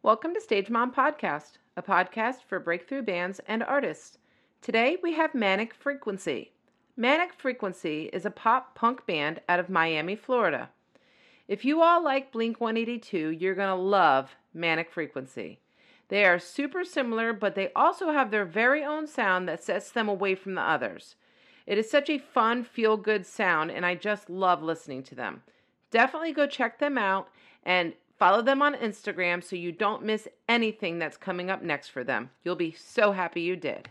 Welcome to Stage Mom Podcast, a podcast for breakthrough bands and artists. Today we have Manic Frequency. Manic Frequency is a pop punk band out of Miami, Florida. If you all like Blink 182, you're going to love Manic Frequency. They are super similar, but they also have their very own sound that sets them away from the others. It is such a fun, feel good sound, and I just love listening to them. Definitely go check them out and follow them on Instagram so you don't miss anything that's coming up next for them. You'll be so happy you did.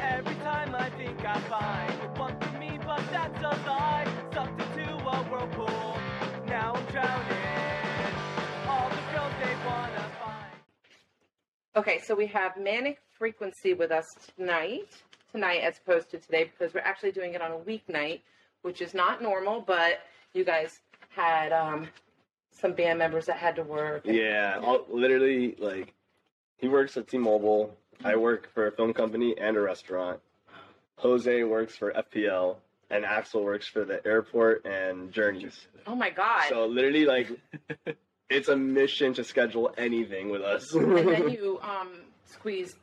Every time I think I find one for me, but that's a lie. Sucked into a whirlpool. Now I'm drowning. All the girls they wanna find. Okay, so we have Manic Frequency with us tonight, tonight as opposed to today, because we're actually doing it on a weeknight, which is not normal, but you guys had um, some band members that had to work. Yeah, all, literally, like, he works at T-Mobile. I work for a film company and a restaurant. Jose works for FPL, and Axel works for the airport and Journeys. Oh my God. So literally, like, it's a mission to schedule anything with us. and then you um, squeeze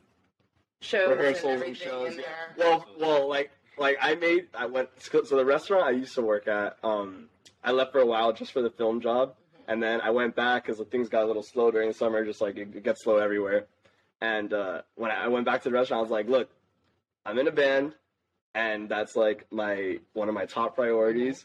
shows Rehearsals and and shows. in there. Well, well, like, like I made, I went. So the restaurant I used to work at, um, I left for a while just for the film job, and then I went back because things got a little slow during the summer. Just like it, it gets slow everywhere. And uh, when I went back to the restaurant, I was like, "Look, I'm in a band, and that's like my one of my top priorities.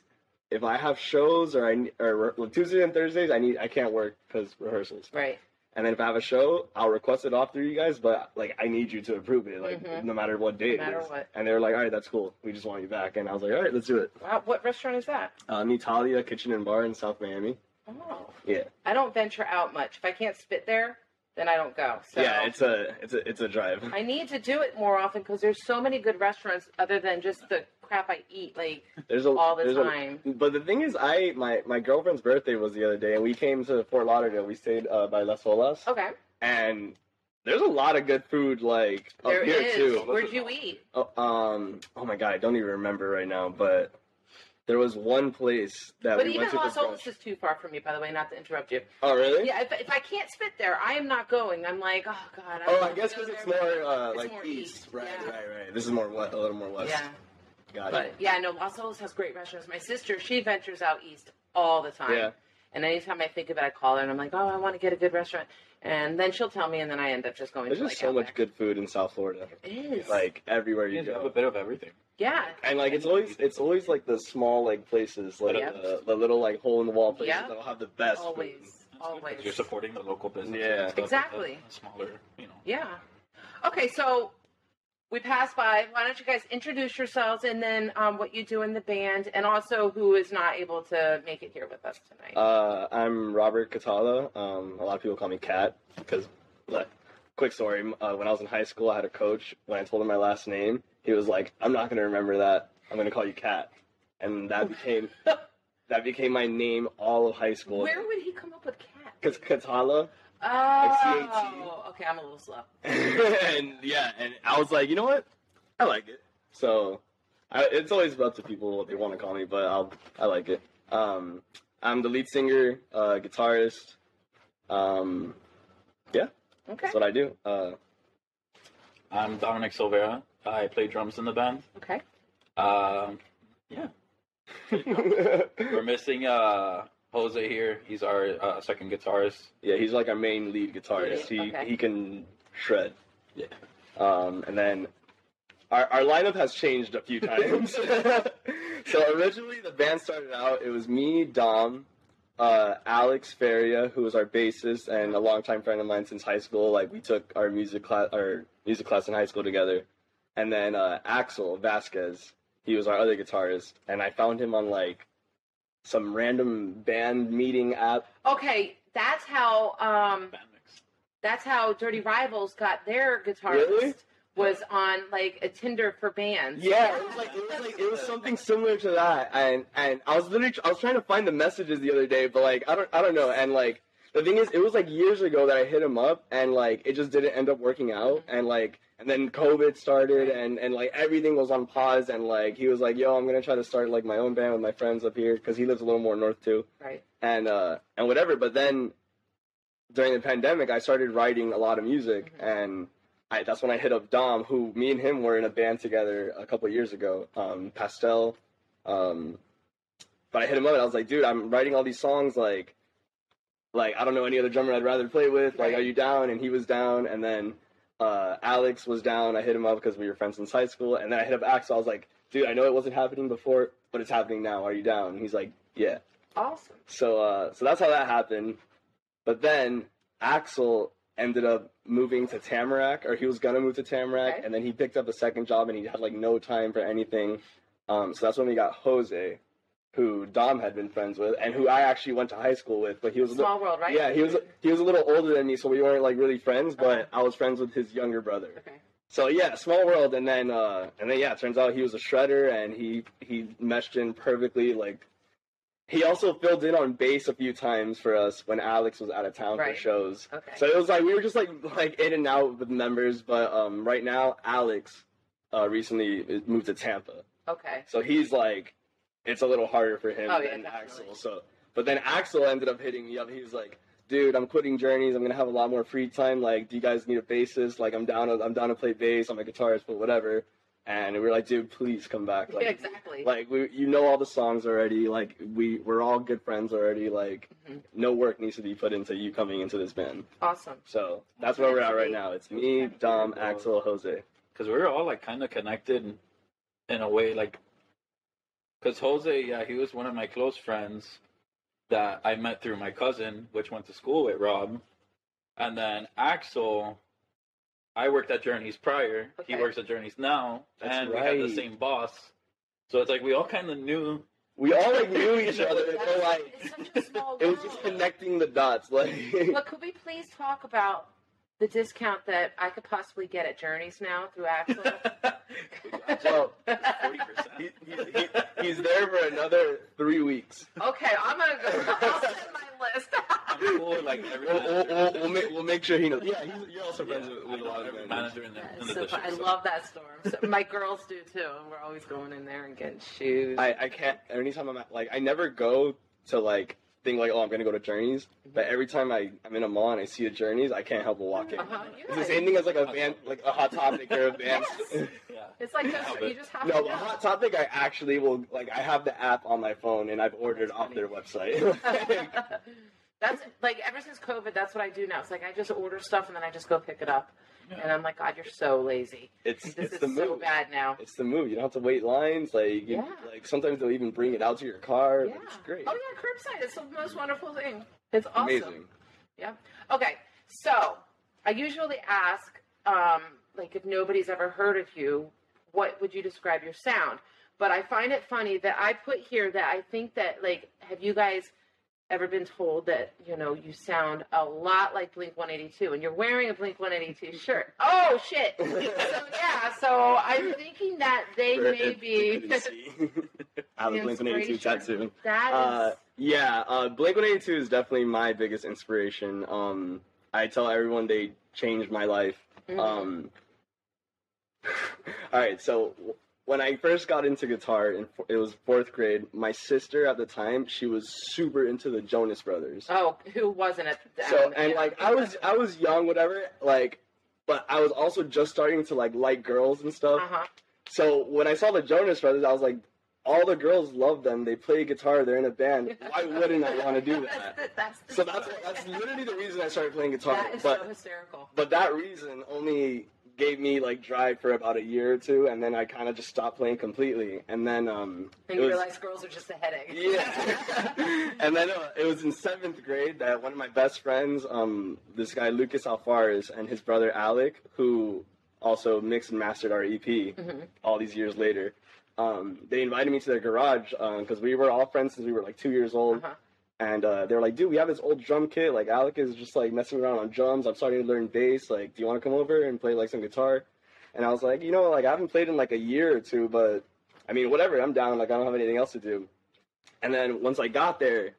If I have shows or I or Tuesdays and Thursdays, I need I can't work because rehearsals. Right. And then if I have a show, I'll request it off through you guys, but like I need you to approve it, like Mhm. no matter what day No matter is. what. And they were like, "All right, that's cool. We just want you back." And I was like, "All right, let's do it." Wow, what restaurant is that? Um, Italia Kitchen and Bar in South Miami. Oh. Yeah, I don't venture out much. If I can't spit there, then I don't go. So yeah, it's a it's a it's a drive. I need to do it more often because there's so many good restaurants other than just the crap I eat. Like There's a all the there's a- time. but the thing is, I my my girlfriend's birthday was the other day, and we came to Fort Lauderdale. We stayed uh, by Las Olas, okay, and there's a lot of good food like up there here is. too. Where'd you eat? Oh, um, oh my god, I don't even remember right now, but there was one place that But we even went to Los for Olas is too far from me. By the way, not to interrupt you. Oh really? Yeah, if, if I can't spit there, I am not going. I'm like, oh god. I Oh, I guess because it's more uh, It's like more east. east, Right, yeah. right, right. This is more west, a little more west. Yeah, Got but it. yeah, no, Los Olas has great restaurants. My sister, she ventures out east all the time. Yeah. And anytime I think of it, I call her and I'm like, oh, I want to get a good restaurant. And then she'll tell me, and then I end up just going There's to just like so much Outback. good food in South Florida. It is. Like everywhere you You have a bit of everything. yeah. And like it's always it's always like the small like places, like Yep. the, the little like hole in the wall places Yep. that'll have the best Always. food. That's good, Always. 'cause You're supporting the local business. Yeah. Exactly. Smaller, you know. Yeah. Okay, so we pass by. Why don't you guys introduce yourselves and then um, what you do in the band, and also who is not able to make it here with us tonight? Uh, I'm Robert Catala. Um, a lot of people call me Cat because, like, quick story. Uh, when I was in high school, I had a coach. When I told him my last name, he was like, "I'm not gonna remember that. I'm gonna call you Cat," and that became that became my name all of high school. Where would he come up with cat? Because Catala, Oh, okay. I'm a little slow. and yeah, and I was like, you know what? I like it. So I, it's always up to people what they want to call me, but I'll I like it. Um, I'm the lead singer, uh, guitarist. Um, yeah, Okay. that's what I do. Uh, I'm Dominic Silvera. I play drums in the band. Okay. Um, yeah. We're missing uh, Jose here. He's our uh, second guitarist. yeah, he's like our main lead guitarist. He Okay. he can shred. Yeah. Um, and then our, our lineup has changed a few times. so originally the band started out, it was me, Dom, uh, Alex Feria, who was our bassist and a longtime friend of mine since high school. Like we took our music class, our music class in high school together. And then uh, Axel Vasquez, he was our other guitarist, and I found him on like some random band meeting app. Okay. That's how. Um. That's how Dirty Rivals got their guitarist. Really? Was on like a Tinder for bands. Yeah, it was like it was like it was something similar to that, and and I was literally I was trying to find the messages the other day, but like I don't I don't know, and like the thing is, it was like years ago that I hit him up, and like it just didn't end up working out, and like and then COVID started, and and like everything was on pause, and like he was like, "Yo, I'm gonna try to start like my own band with my friends up here," because he lives a little more north too, Right. and uh and whatever. But then during the pandemic, I started writing a lot of music, and I, that's when I hit up Dom, who me and him were in a band together a couple years ago, um, Pastel. Um, but I hit him up and I was like, dude, I'm writing all these songs. Like, like I don't know any other drummer I'd rather play with. Like, are you down? And he was down. And then uh, Alex was down. I hit him up because we were friends since high school. And then I hit up Axel. I was like, dude, I know it wasn't happening before, but it's happening now. Are you down? And he's like, yeah. Awesome. So uh, so that's how that happened. But then Axel ended up moving to Tamarac, or he was gonna move to Tamarac, Okay. and then he picked up a second job, and he had like no time for anything. Um, so that's when we got Jose, who Dom had been friends with, and who I actually went to high school with. But he was a Small little, world, right? yeah, he was he was a little older than me, so we weren't like really friends. But Okay. I was friends with his younger brother. Okay. So yeah, small world, and then uh, and then yeah, it turns out he was a shredder, and he he meshed in perfectly. Like he also filled in on bass a few times for us when Alex was out of town Right. for shows. Okay. So it was like we were just like like in and out with members, but um, right now Alex uh, recently moved to Tampa, okay. so he's like it's a little harder for him Oh, than definitely. Axel. So but then Axel ended up hitting me up. He was like. Dude, I'm quitting Journeys. I'm gonna have a lot more free time. Like, do you guys need a bassist? Like, I'm down. To, I'm down to play bass. I'm a guitarist, but whatever. And we were like, dude, please come back. Like, yeah, exactly. like we, you know all the songs already. Like we, we're all good friends already. Like Mhm. no work needs to be put into you coming into this band. awesome. So that's where we're at right now. It's me, Dom, Axel, Jose. because we're all like kind of connected in a way like because jose yeah he was one of my close friends that i met through my cousin which went to school with rob. And then axel i worked at journeys prior. He works at journeys now That's and we had the same boss. So it's like we all kind of knew We all like knew each other. That's- But like it's such a small it was just connecting the dots. Like But could we please talk about the discount that I could possibly get at Journeys now through Axel? well, 40%. he, he, he, he's there for another three weeks. okay, I'm gonna go. I'll send my list. I'm cool like We'll, we'll, we'll, we'll make we'll make sure he knows. Yeah, he's, you're also Yeah, friends with, with a lot of every managers. manager in the, in the So district. I so- love that store. So my girls do too. and We're always going in there and getting shoes. I, I can't anytime I'm at, like I never go to like think like oh I'm gonna go to Journeys but every time I, I'm in a mall and I see a Journeys I can't help but walk in. Uh-huh, It's the same thing as like a van like a hot topic or a van. Yeah. It's like but- you just have no, to know. hot topic I actually will like I have the app on my phone and I've ordered off their website. that's like ever since COVID, that's what I do now. It's like I just order stuff and then I just go pick it up. And I'm like, God, you're so lazy. it's This it's is the so move. bad now. It's the move. You don't have to wait lines. Like you, Yeah. like sometimes they'll even bring it out to your car. Yeah. It's great. Oh yeah, curbside. It's the most wonderful thing. It's awesome. Amazing. Yeah. Okay. So I usually ask, um, like, if nobody's ever heard of you, what would you describe your sound? But I find it funny that I put here that I think that, like, have you guys ever been told that you know you sound a lot like Blink 182 and you're wearing a Blink 182 shirt? Oh shit! so yeah, so I'm thinking that they For- may be. couldn't. I have a Blink 182 inspiration. tattoo. That is. Uh, yeah, uh, Blink 182 is definitely my biggest inspiration. Um, I tell everyone they changed my life. mhm. Um, all right, so w- when I first got into guitar, f- it was fourth grade. My sister at the time, she was super into the Jonas Brothers. oh, who wasn't at the So and like I was, I was young, whatever. Like, but I was also just starting to like like girls and stuff. Uh huh. So when I saw the Jonas Brothers, I was like, all the girls love them. They play guitar. They're in a band. Why wouldn't I want to do that? That's the, that's the So that's that's literally the reason I started playing guitar. that is But so hysterical. but that reason only gave me like drive for about a year or two, and then I kind of just stopped playing completely. And then um, And you was- realize girls are just a headache. yeah. and then uh, it was in seventh grade that one of my best friends, um, this guy Lucas Alfares, and his brother Alec, who also mixed and mastered our EP Mhm. all these years later, um, they invited me to their garage because we were all friends since we were like two years old. Uh-huh. And uh, they were like, dude, we have this old drum kit. Like, Alec is just like messing around on drums. I'm starting to learn bass. Like, do you want to come over and play like some guitar? And I was like, you know, like I haven't played in like a year or two, but I mean, whatever. I'm down. Like, I don't have anything else to do. And then once I got there,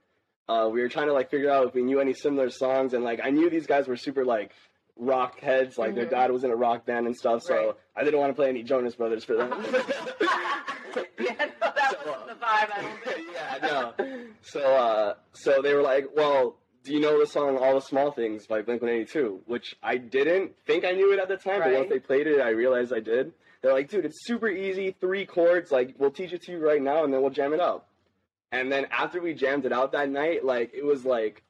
uh, we were trying to like figure out if we knew any similar songs, and like I knew these guys were super like rock heads, like their Mhm. dad was in a rock band and stuff, so Right. I didn't want to play any Jonas Brothers for them. yeah, no, that So, wasn't the vibe. I don't think. yeah, no. So, uh, so they were like, "Well, do you know the song "All the Small Things" by Blink One Eighty Two? Which I didn't think I knew it at the time, but once they played it, I realized I did. They're like, "Dude, it's super easy, three chords. Like, we'll teach it to you right now, and then we'll jam it out." And then after we jammed it out that night, like it was like,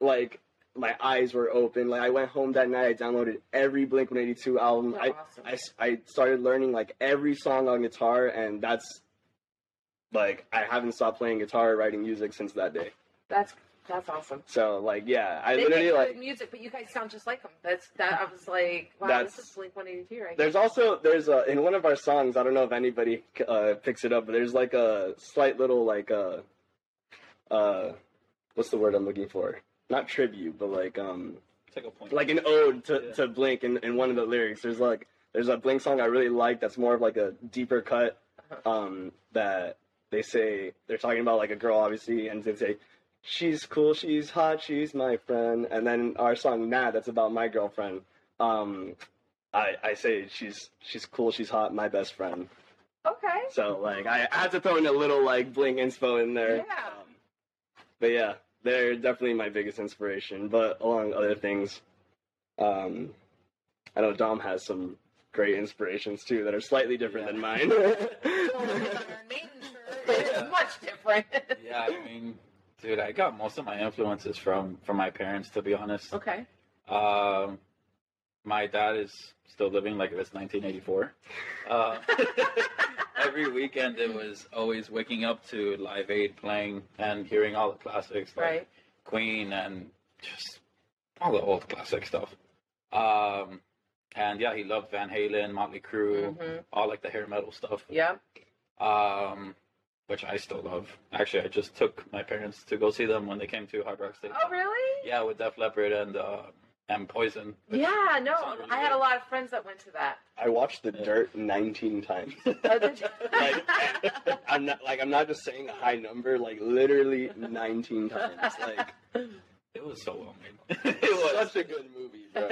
like my eyes were open. Like I went home that night, I downloaded every Blink One Eighty Two album. I, awesome. I I started learning like every song on guitar, and that's like I haven't stopped playing guitar, writing music since that day. That's that's awesome. So like yeah, I they literally like. good music, but you guys sound just like them. That's that. I was like, wow, this is Blink One Eighty Two, right? There's also there's a in one of our songs. I don't know if anybody uh, picks it up, but there's like a slight little like uh uh what's the word I'm looking for? Not tribute, but like um Take a point. like an ode to, Yeah. to Blink in, in one of the lyrics. There's like there's a Blink song I really like that's more of like a deeper cut. Um, that they say they're talking about like a girl obviously, and they say she's cool, she's hot, she's my friend. And then our song Nah, that's about my girlfriend. Um, I I say she's she's cool, she's hot, my best friend. okay. So like I, I had to throw in a little like Blink inspo in there. Yeah. Um, but yeah, they're definitely my biggest inspiration. But along other things, um, I know Dom has some great inspirations too that are slightly different Yeah. than mine. Well, his Iron Maiden shirt is much different. yeah, I mean, dude, I got most of my influences from from my parents, to be honest. okay. Um, my dad is still living like it was 1984. Uh, every weekend, it was always waking up to Live Aid playing and hearing all the classics, like Right. Queen and just all the old classic stuff. Um, and yeah, he loved Van Halen, Motley Crue, Mhm. all like the hair metal stuff. Yeah. Um, which I still love. Actually, I just took my parents to go see them when they came to Hard Rock Stadium. Oh, really? Yeah, with Def Leppard and uh, and Poison. Yeah. No, really I had a lot of friends that went to that. I watched The Dirt 19 times. Oh, did you? like I'm not like I'm not just saying a high number, like literally 19 times. Like It was so well made. it was. such a good movie, bro.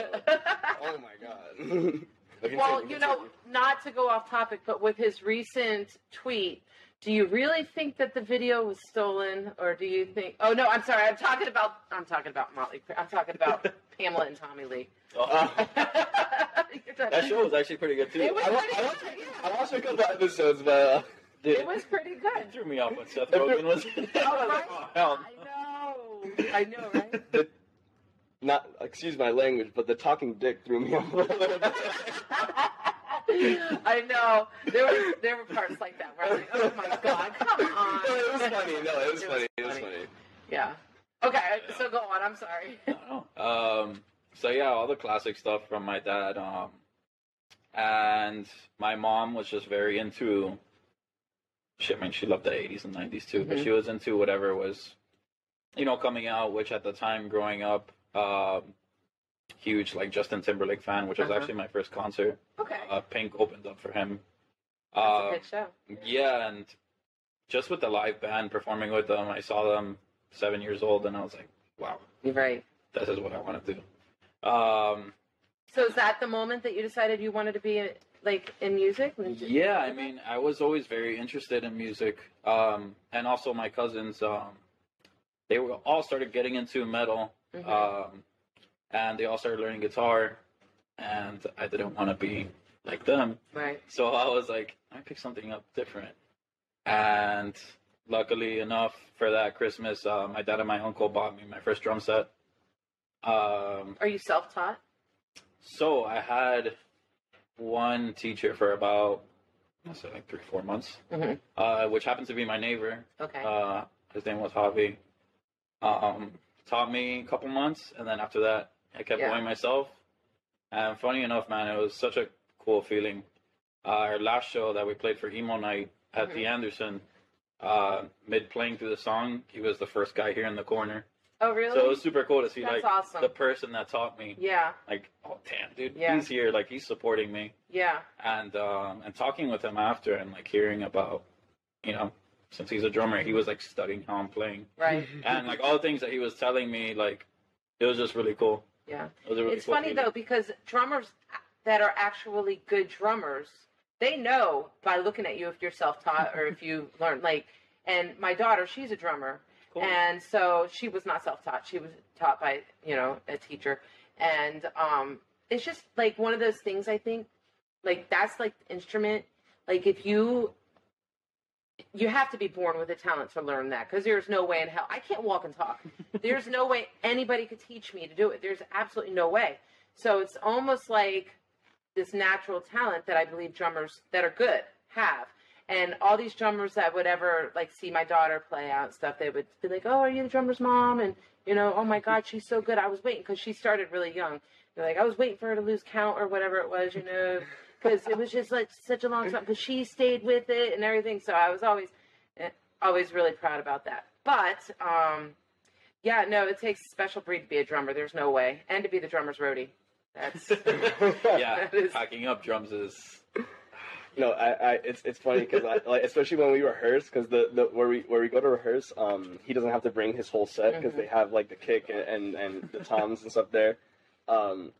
Oh my god. well, you know, not to go off topic, but with his recent tweet, do you really think that the video was stolen, or do you think? Oh no, I'm sorry. I'm talking about. I'm talking about Motley. Crue. I'm talking about Pamela and Tommy Lee. Oh, You're that show was actually pretty good too. It was I, wa- pretty I, good, watched, yeah. I watched a couple episodes, but uh, Dude, It was pretty it good. threw me off when Seth Rogen was. I Oh, right? oh, I know. I know, right? the, not excuse my language, but the talking dick threw me off a little bit. I know. There were there were parts like that where I was like, oh my god, come on. No, it was funny. No, it was funny. It was funny. Yeah. Okay, so go on. I'm sorry. I don't know. Um, so yeah, all the classic stuff from my dad. Um, and my mom was just very into. Shit, I mean, she loved the '80s and '90s too, but Mhm. she was into whatever was, you know, coming out. Which at the time, growing up, um, huge like Justin Timberlake fan, which was Uh-huh. actually my first concert. Okay. Uh, Pink opened up for him. That's Uh, a good show. yeah, and just with the live band performing with them, I saw them seven years old, and I was like, wow, You're right. this is what I want to do. Um, So is that the moment that you decided you wanted to be like in music? yeah, I mean, I was always very interested in music, um, and also my cousins, um, they were all started getting into metal, Mhm. um, and they all started learning guitar, and I didn't want to be like them. right. So I was like, I pick something up different. And luckily enough for that Christmas, uh, my dad and my uncle bought me my first drum set. Um, Are you self-taught? so I had one teacher for about, I say like three, four months, Mhm. uh, which happened to be my neighbor. Okay. Uh, his name was Javi. Um, taught me a couple months, and then after that, I kept Yeah. going myself. And funny enough, man, it was such a cool feeling. Uh, our last show that we played for emo night at Mhm. the Anderson, uh, mid playing through the song, he was the first guy here in the corner. oh really? So it was super cool to see That's like awesome. the person that taught me, yeah. like, oh damn, dude, Yeah. he's here, like he's supporting me Yeah. and um, and talking with him after and like hearing about you know since he's a drummer, he was like studying how I'm playing, Right. and like all the things that he was telling me, like it was just really cool. Yeah. It was a really It's funny though because drummers that are actually good drummers, they know by looking at you if you're self-taught or if you learn. Like, and my daughter, she's a drummer, Cool. and so she was not self-taught. She was taught by you know a teacher, and um, it's just like one of those things. I think, like that's like the instrument. Like if you you have to be born with a talent to learn that because there's no way in hell I can't walk and talk. there's no way anybody could teach me to do it. There's absolutely no way. So it's almost like this natural talent that I believe drummers that are good have. And all these drummers that would ever like see my daughter play out and stuff, they would be like, "Oh, are you the drummer's mom?" And you know, "Oh my God, she's so good." I was waiting because she started really young. They're like, "I was waiting for her to lose count or whatever it was," you know, because it was just like such a long time. Because she stayed with it and everything, so I was always, eh, always really proud about that. But um, yeah, no, it takes a special breed to be a drummer. There's no way, and to be the drummer's roadie. That's yeah, That is- packing up drums is No, I, I it's it's funny because I like especially when we rehearse because the, the where we where we go to rehearse, um, he doesn't have to bring his whole set because Mhm. they have like the kick and, and and the toms and stuff there. Um,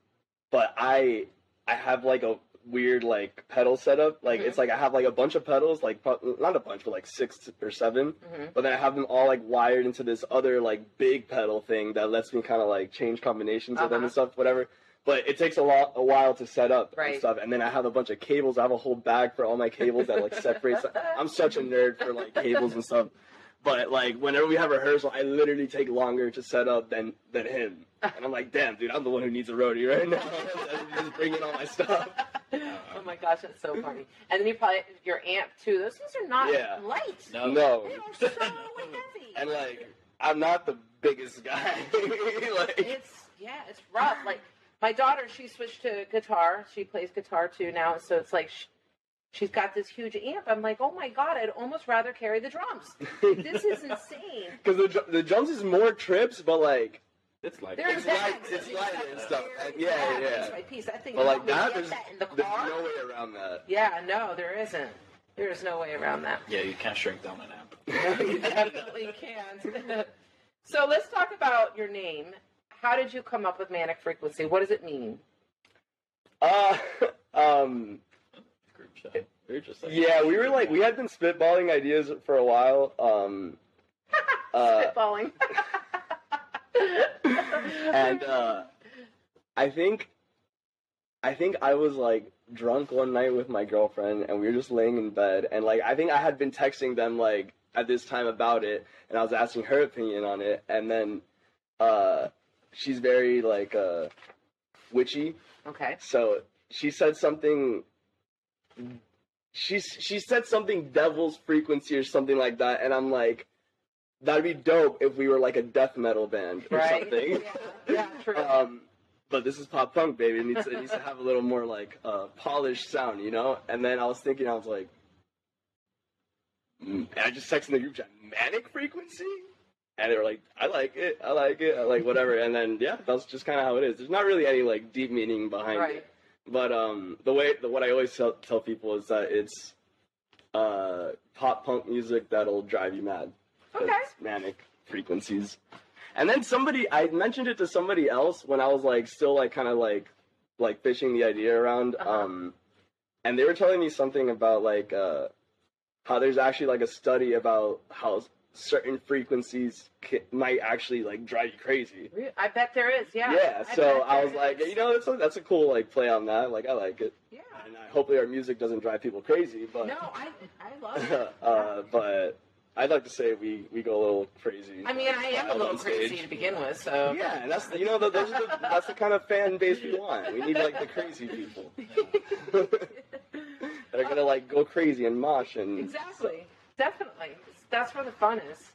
but I I have like a weird like pedal setup. Like Mhm. it's like I have like a bunch of pedals, like pro- not a bunch, but like six or 7 Mhm. But then I have them all like wired into this other like big pedal thing that lets me kind of like change combinations of them Uh-huh. and stuff, whatever. But it takes a lot a while to set up Right. and stuff. And then I have a bunch of cables. I have a whole bag for all my cables that like separates. I'm such a nerd for like cables and stuff. But like whenever we have rehearsal, I literally take longer to set up than than him. And I'm like, damn, dude, I'm the one who needs a roadie right now. I'm just bringing all my stuff. oh my gosh, that's so funny. And then you probably your amp too. Those things are not Yeah. light. no. No, They are so heavy. and like I'm not the biggest guy. like, it's yeah, it's rough. Like my daughter, she switched to guitar. She plays guitar too now, so it's like sh she's got this huge amp. I'm like, oh my god, I'd almost rather carry the drums. This is insane. because the dr- the drums is more trips, but like It's like They're It's bags. light- it's light and stuff. carry Yeah, that yeah. piece by piece. That thing. but like want that, there's that in the there's no way around that. Yeah, no, there isn't. There is no way around that. yeah, you can't shrink down an amp. you definitely can't. so let's talk about your name. How did you come up with manic frequency? What does it mean? Uh, um, Group chat. You're just like yeah, we were like we had been spitballing ideas for a while. Um, uh, Spitballing. and uh, I think, I think I was like drunk one night with my girlfriend, and we were just laying in bed, and like I think I had been texting them like at this time about it, and I was asking her opinion on it, and then, uh, she's very like uh, witchy, okay. so she said something. She she said something devil's frequency or something like that, and I'm like, that'd be dope if we were like a death metal band or Right. something. Yeah, yeah, true. Um, but this is pop punk, baby. It needs, to, it needs to have a little more like uh, polished sound, you know. And then I was thinking, I was like, mm, and I just texted in the group chat, manic frequency, and they were like, I like it, I like it, I like whatever. And then yeah, that's just kind of how it is. There's not really any like deep meaning behind right. it. But um, the way the, what I always tell, tell people is that it's uh, pop punk music that'll drive you mad. Okay. it's manic frequencies. And then somebody, I mentioned it to somebody else when I was like still like kind of like like fishing the idea around. Uh-huh. Um, and they were telling me something about like uh, how there's actually like a study about how certain frequencies might actually like drive you crazy. I bet there is. Yeah. Yeah, I so I was like, is. you know, that's a, that's a cool like play on that. Like I like it, Yeah. and I, hopefully our music doesn't drive people crazy. But No, I I love it. uh, but I'd like to say we we go a little crazy. I mean, I am a little crazy to begin with, so Yeah, and that's the, you know the, those are the, that's the kind of fan base we want. We need like the crazy people that are gonna like go crazy and mosh and exactly, definitely. That's where the fun is,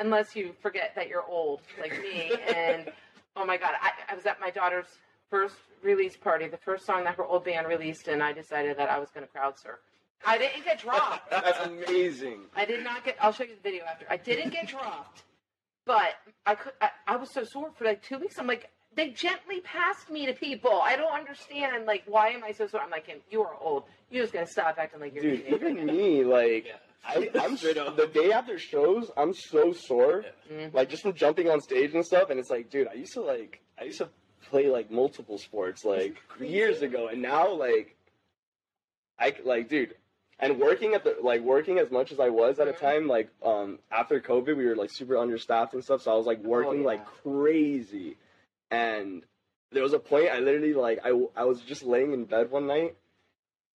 unless you forget that you're old like me. And oh my god, I, I was at my daughter's first release party, the first song that her old band released, and I decided that I was going to crowd surf. I didn't get dropped. That's amazing. I did not get. I'll show you the video after. I didn't get dropped, but I could. I, I was so sore for like two weeks. I'm like, they gently passed me to people. I don't understand. Like, why am I so sore? I'm like, you are old. You just gotta stop acting like you're. a Dude, teenager." even me, like, I, I'm Straight up. the day after shows, I'm so sore, Mhm. like just from jumping on stage and stuff. And it's like, dude, I used to like, I used to play like multiple sports like years ago, and now like, I c- like, dude, and working at the like working as much as I was at a Mhm. time, like um after COVID, we were like super understaffed and stuff, so I was like working yeah. like crazy, and there was a point I literally like I I was just laying in bed one night,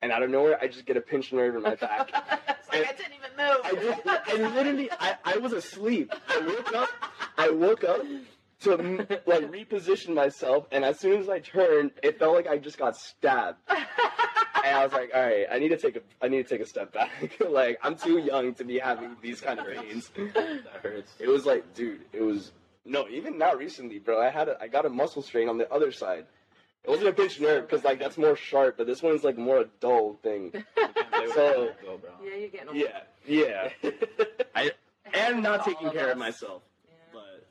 and out of nowhere I just get a pinched nerve in my back. it's like I didn't even move. I, just, I literally, I, I was asleep. I woke up, I woke up to like reposition myself, and as soon as I turned, it felt like I just got stabbed. And I was like, all right, I need to take a, I need to take a step back. like I'm too young to be having these kind of pains. That hurts. It was like, dude, it was no, even not recently, bro. I had, a, I got a muscle strain on the other side. It wasn't a pinched nerve because like that's more sharp, but this one's like more a dull thing. You can't play with So- that though, bro. yeah, you're getting old. Yeah, yeah, I and not taking of care of myself. Yeah. But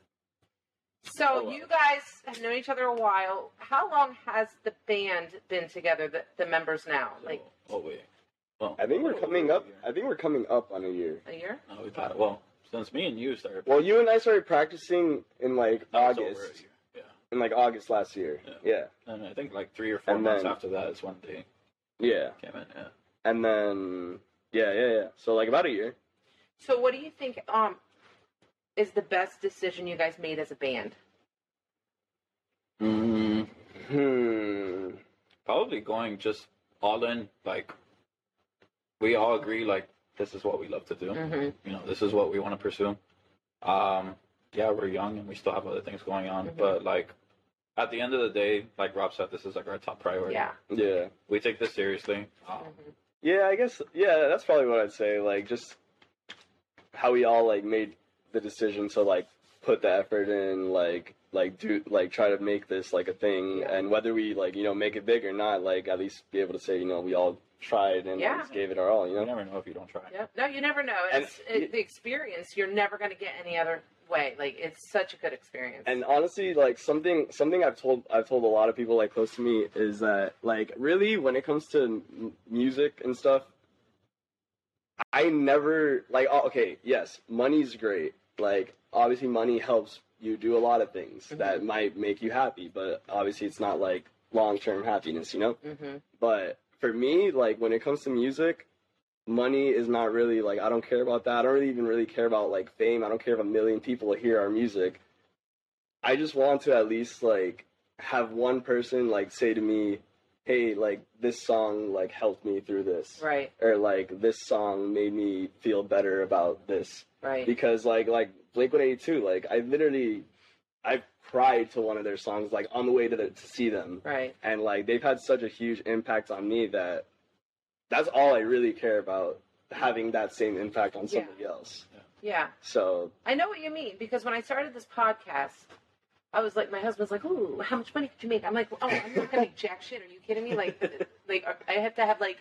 So Oh, well. you guys have known each other a while. How long has the band been together? The, the members now, like oh wait. Well, I think we're oh, coming up. I think we're coming up on a year. a year? No, we've had well since me and you started. Well, you and I started practicing in like that was August, over a year. Yeah, in like August last year. Yeah. Yeah, and I think like three or four And months then- after that is when they yeah, came in. Yeah. and then yeah, yeah, yeah. So like about a year. So what do you think um is the best decision you guys made as a band? Mm, Hmm. probably going just all in. Like we all agree, like this is what we love to do. Mm-hmm. You know, this is what we want to pursue. Um, yeah, we're young and we still have other things going on, Mhm. but like at the end of the day, like Rob said, this is like our top priority. Yeah. Yeah. we take this seriously. Um, Mhm. Yeah, I guess. Yeah, that's probably what I'd say. Like just how we all like made the decision to like put the effort in, like like do like try to make this like a thing, Yeah. and whether we like you know make it big or not, like at least be able to say you know we all tried and Yeah. like, gave it our all. You you know. never know if you don't try. Yep. No, you never know. And- It's it, the experience. You're never going to get any other way. Like it's such a good experience. And honestly, like something something I've told I've told a lot of people like close to me is that like really when it comes to m- music and stuff, I never like oh, okay yes money's great like obviously money helps you do a lot of things that might make you happy, but obviously it's not like long term happiness, you know. hmm But for me, like when it comes to music, money is not really like I don't care about that. I don't really even really care about like fame. I don't care if a million people hear our music. I just want to at least like have one person like say to me, "Hey, like this song like helped me through this." Right. Or like this song made me feel better about this Right. because like like Blink One Eighty Two, like I literally, I cried to one of their songs like on the way to the, to see them, right. and like they've had such a huge impact on me that that's all I really care about having that same impact on Yeah. somebody else. Yeah. So I know what you mean because when I started this podcast, I was like, my husband's like, "Ooh, how much money could you make?" I'm like, "Oh, I'm not gonna make jack shit. Are you kidding me? Like, like I have to have like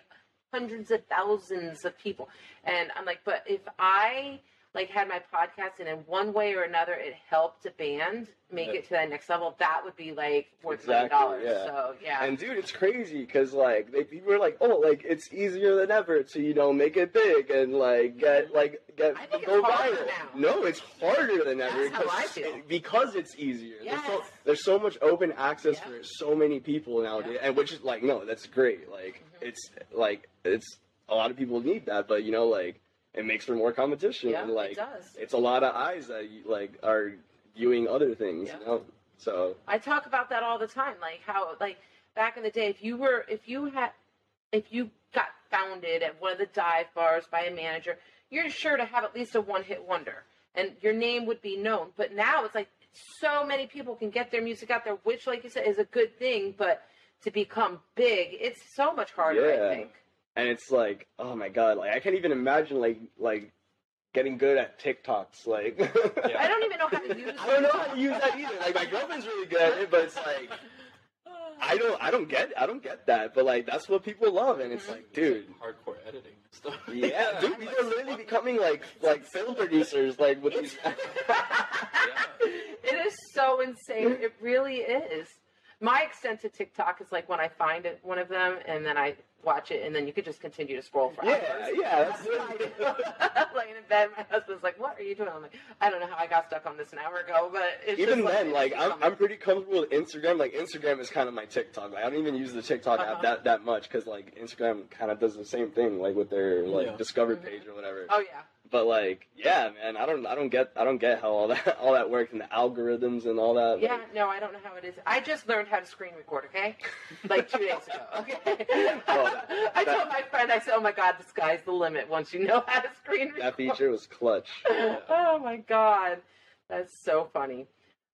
hundreds of thousands of people, and I'm like, but if I like had my podcast and in one way or another it helped a band make Yeah. it to that next level, that would be like worth Exactly, million dollars. yeah. So yeah, and dude, it's crazy because like they, people are like, oh, like it's easier than ever to you know make it big and like get like get I think go viral. No, it's harder than ever That's how I because- feel. because it's easier. There's, so, Yes. there's so much open access Yeah. for so many people nowadays, and which is like no, that's great. Like Mhm. it's like it's a lot of people need that, but you know like it makes for more competition yeah, and like it does. it's a lot of eyes that like are viewing other things. Yeah. You know, so I talk about that all the time, like how like back in the day, if you were if you had if you got founded at one of the dive bars by a manager, you're sure to have at least a one hit wonder, and your name would be known. But now it's like so many people can get their music out there, which, like you said, is a good thing. But to become big, it's so much harder. Yeah. I think. And it's like oh my god like i can't even imagine like like getting good at tiktoks like I don't even know how to use. i don't know how to use that either like my girlfriend's really good at it but it's like i don't i don't get i don't get that but like that's what people love and it's like dude hardcore editing stuff. yeah dude we are literally becoming like like film producers like with these it is so insane. It really is. My extent to TikTok is like when I find it, one of them, and then I watch it, and then you could just continue to scroll for Yeah, hours. yeah, that's That's what I do. Laying in bed, my husband's like, "What are you doing?" I'm like, "I don't know how I got stuck on this an hour ago, but it's even just then, like it's I'm. I'm pretty comfortable with Instagram. Like Instagram is kind of my TikTok. Like I don't even use the TikTok Uh-huh. app that that much because like Instagram kind of does the same thing, like with their like Yeah. discover Mhm. page or whatever. Oh yeah, But like, yeah, man, I don't I don't get I don't get how all that all that works and the algorithms and all that. yeah. like- No, I don't know how it is. I just learned how to screen record. Okay, like two days ago. Okay, Oh, I that- told my friend, I said, "Oh my God, the sky's the limit once you know how to screen record." that feature was clutch. oh my god, that's so funny.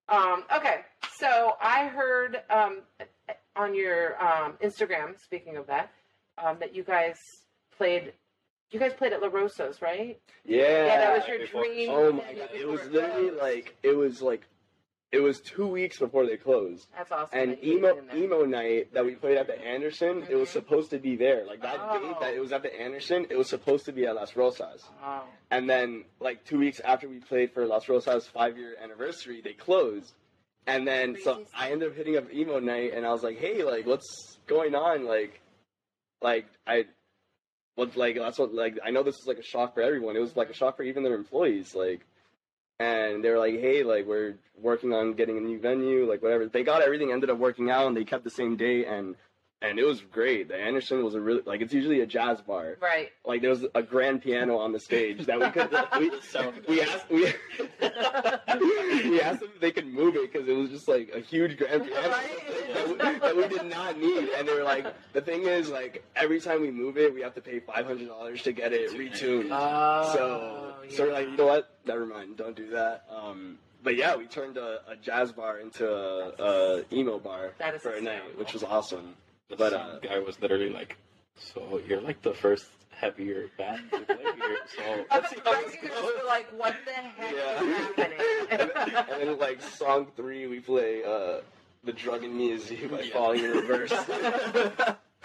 Um, okay, so I heard um, on your um, Instagram, speaking of that, um, that you guys played. You guys played at Las Rosas, right? Yeah, Yeah, that was your before- dream. Oh my god, it was literally closed. like it was like it was two weeks before they closed. That's awesome. And that emo did in there. emo night that we played at the Anderson, it was Mhm. supposed to be there. Like that Oh. date that it was at the Anderson, it was supposed to be at Las Rosas. Oh. And then like two weeks after we played for Las Rosas five year anniversary, they closed. And then so Crazy I ended up hitting up emo night and I was like, Hey, like what's going on? Like like I what like that's what like I know this is like a shock for everyone. It was like a shock for even their employees, like and they were like, Hey, like we're working on getting a new venue, like whatever. They got everything ended up working out and they kept the same date and and it was great. The Anderson was a really like it's usually a jazz bar. Right. like there was a grand piano on the stage that we could we, we asked we, we asked them if they could move it because it was just like a huge grand piano that, we, that we did not need. And they were like the thing is like every time we move it we have to pay five hundred dollars to get it retuned. Oh, so so we're like you know what? Never mind. Don't do that. Um but yeah we turned a, a jazz bar into a, a emo bar That is for a night which was awesome. The But, sound uh, guy was literally like, "So you're like the first heavier band to play here." So I Let's see how like, this goes. like, what the heck Yeah. is happening? and, then, and then, like song three, we play uh, "The Drug in Me Is You" by Yeah. Falling in Reverse,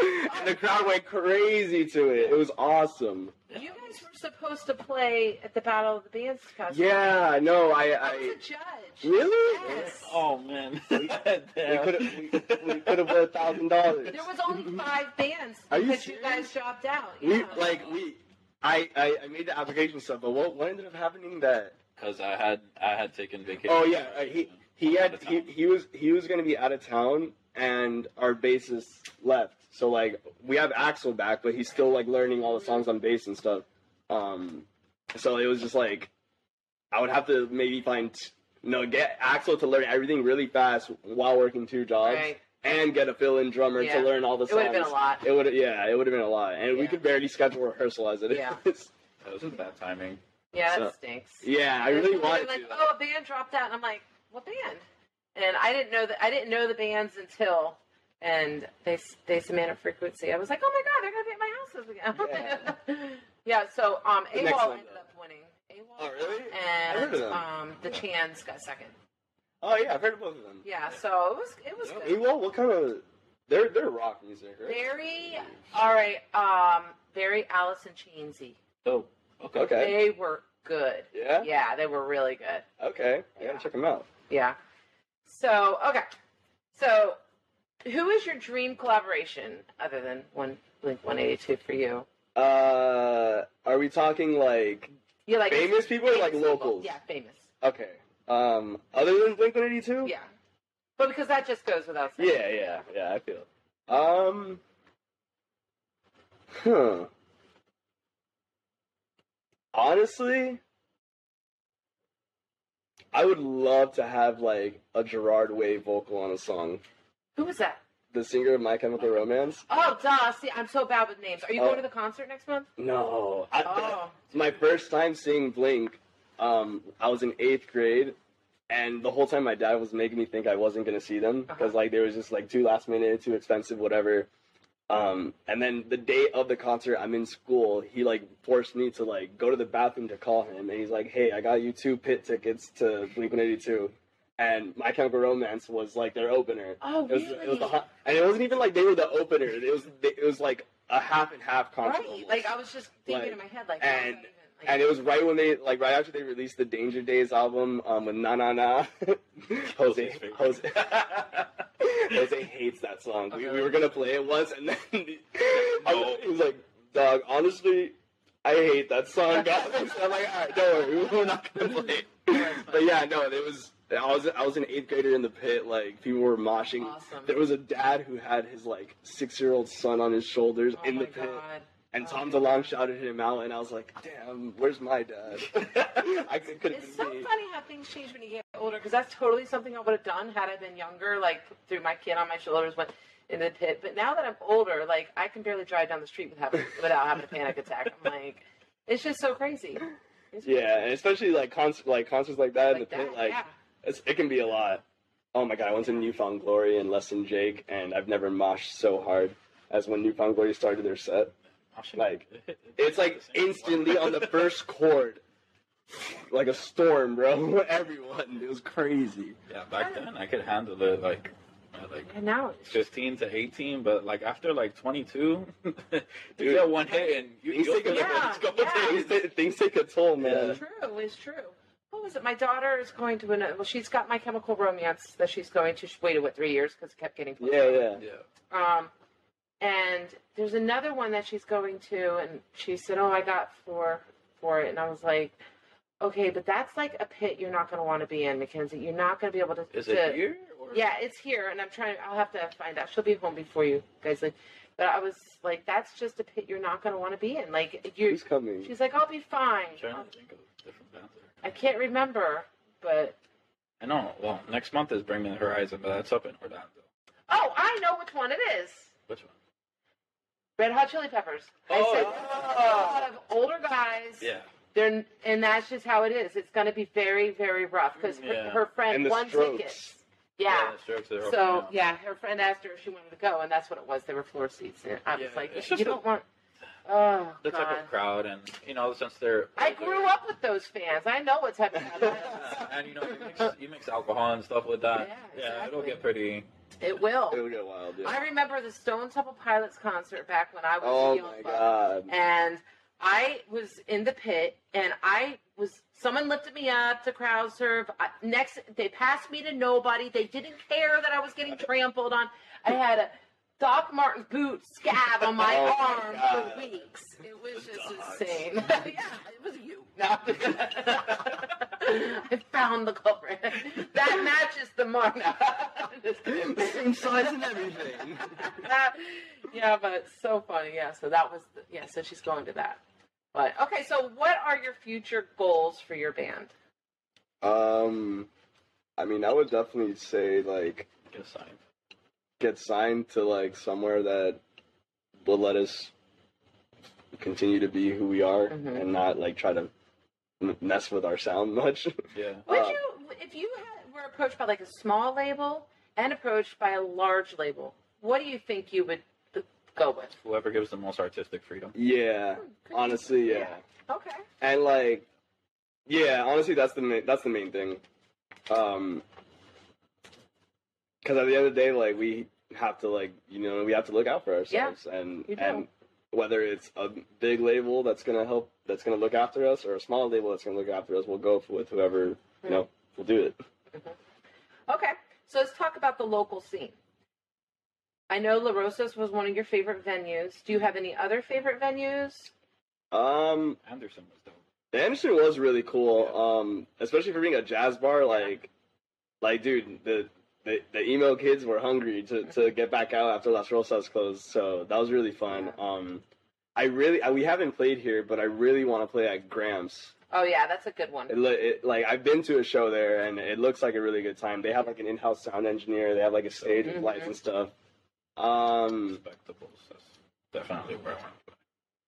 and the crowd went crazy to it. It was awesome. you guys were supposed to play at the Battle of the Bands festival. Yeah, no, I, I was I a judge. really. Yes. oh man, We could have we, we could have won a thousand dollars. There was only five bands Are you because you, guys dropped out. We like we. I, I, I made the application stuff, but what, what ended up happening that because I had I had taken vacation. Oh yeah, uh, he he Out had he, he was he was gonna be out of town, and our bassist left. So like we have Axel back, but he's still like learning all the songs on bass and stuff. Um, so it was just like I would have to maybe find no get Axel to learn everything really fast while working two jobs, Right. and get a fill-in drummer Yeah. to learn all the songs. It would have been a lot. It would yeah, it would have been a lot, and we could barely schedule rehearsal as it is. Yeah. that was a bad timing. Yeah, So- that stinks. yeah, I really wanted like, to. oh, a band dropped out, and I'm like, what band? And I didn't know that. I didn't know the bands until, and they they submitted frequency. I was like, oh my god, they're gonna be at my house this weekend. Yeah. so um, AWOL ended up winning. AWOL. Oh, really? I heard And of them. um, the Chans got second. Oh yeah, I've heard of both of them. Yeah. So it was it was Hey, good. well, what kind of? They're they're rock music, right? Very all right. Um, very Alice in Chainsy. Oh, okay. Okay. They were good. Yeah. Yeah, they were really good. Okay. I gotta Yeah. check them out. Yeah. So okay. So who is your dream collaboration other than one Blink One Eighty Two for you? Uh, are we talking like You like famous people or like famous people. locals? Yeah, famous. Okay. Um, other than Blink One Eighty Two? Yeah. But because that just goes without saying. Yeah, yeah, yeah. I feel. Um. Huh. Honestly, I would love to have like a Gerard Way vocal on a song. Who was that? The singer of My Chemical Romance. Oh, duh. See, I'm so bad with names. Are you Oh. going to the concert next month? No. I, Oh. my first time seeing Blink, um, I was in eighth grade, and the whole time my dad was making me think I wasn't gonna see them because Uh-huh. like they was just like too last minute, too expensive, whatever. Um, and then the day of the concert, I'm in school. He like forced me to like go to the bathroom to call him, and he's like, "Hey, I got you two pit tickets to Blink 182." And My Chemical Romance was like their opener. Oh, It was, really? it was the and it wasn't even like they were the opener. It was it was like a half and half concert. right. almost. Like I was just thinking Like, in my head, like, and- that even, like, And it was right when they, like, right after they released the Danger Days album um, with Na Na Na. Jose. Jose. Jose hates that song. We, we were gonna play it once, and then I was, he was like, "Dog, honestly, I hate that song, guys." I'm like, "All right, don't worry, we're not gonna play." it." But yeah, no, it was. I was I was an eighth grader in the pit. Like people were moshing. Awesome. There was a dad who had his like six year old son on his shoulders Oh in the pit. God. And Oh Tom my DeLonge shouted him out, and I was like, "Damn, where's my dad?" I could could have It's so me. funny how things change when you get older because that's totally something I would have done had I been younger, like threw my kid on my shoulders, went in the pit. But now that I'm older, like I can barely drive down the street with having, without having a panic attack. I'm like, it's just so crazy. It's Yeah, and especially like concert, like concerts like that in the like pit, like yeah. It's, it can be a lot. Oh my god, I went to New Found Glory and Less Than Jake, and I've never moshed so hard as when New Found Glory started their set. Like, It's like instantly on the first chord, like a storm, bro. Everyone, it was crazy. Yeah, back then I could handle it like at, like And now, 15 to 18, but like after like 22, you get one hit and you, Things you'll take a, Yeah, go yeah. things, take- things take a toll, man. It's true. It's true. What was it? My daughter is going to an. Well, she's got My Chemical Romance that she's going to. She waited what three years because it kept getting. Yeah, yeah. Yeah. Um, and there's another one that she's going to, and she said, "Oh, I got four for it," and I was like, "Okay, but that's like a pit you're not going to want to be in, Mackenzie. You're not going to be able to." Is to, it here? Or? Yeah, it's here, and I'm trying. I'll have to find out. She'll be home before you guys leave. But I was like, "That's just a pit you're not going to want to be in." Like you're. Who's coming? She's like, "I'll be fine." I'm trying to think of different bands there. I can't remember, but I know. Well, next month is Bring Me the Horizon, but that's up in Orlando. oh, I know which one it is. Which one? Red Hot Chili Peppers. I Oh. a lot of older guys. Yeah. They're, and that's just how it is. It's going to be very, very rough because her, Yeah. her friend And the won Strokes. tickets. Yeah. the Strokes So yeah, her friend asked her if she wanted to go, and that's what it was. There were floor seats, and I was Yeah, like, "You just don't a- want." Oh the type of crowd, and you know, since they're I grew up with those fans. I know what type of crowd that is. and you know, you mix, you mix alcohol and stuff with that. Yeah, it'll get pretty. It will. It'll get wild. Yeah. I remember the Stone Temple Pilots concert back when I was oh a young my god. and I was in the pit, and I was. Someone lifted me up to crowd serve. I, next, they passed me to nobody. They didn't care that I was getting trampled on. I had a Doc Martens boot scab on my Oh my arm God. for weeks. It was just Docs. insane. yeah, it was you. No. I found the culprit. That matches the mark. No. Just kidding. Same size and everything. yeah, but it's so funny. Yeah, so that was the, yeah. So she's going to that. But okay, so what are your future goals for your band? Um, I mean, I would definitely say like Get signed. Get signed to like somewhere that will let us continue to be who we are Mhm. and not like try to mess with our sound much. Yeah. Would Uh, you, if you had, were approached by like a small label and approached by a large label, what do you think you would th- go with? Whoever gives the most artistic freedom. yeah, Good. honestly, yeah. Okay. and like yeah honestly that's the main that's the main thing um because at the end of the day like we have to like you know we have to look out for ourselves and and whether it's a big label that's gonna help that's gonna look after us or a small label that's gonna look after us we'll go with whoever you know will do it Okay. So let's talk about the local scene. I know Las Rosas was one of your favorite venues. Do you have any other favorite venues? um Anderson was dope. The Anderson was really cool, Yeah. um, especially for being a jazz bar. Like, like, dude, the, the the emo kids were hungry to, to get back out after Las Rosas closed, so that was really fun. Um, I really, I, we haven't played here, but I really want to play at Grams. Oh yeah, that's a good one. It, it, like, I've been to a show there, and it looks like a really good time. They have like an in-house sound engineer. They have like a stage with lights and stuff. Um, Respectables. That's definitely where I want to play.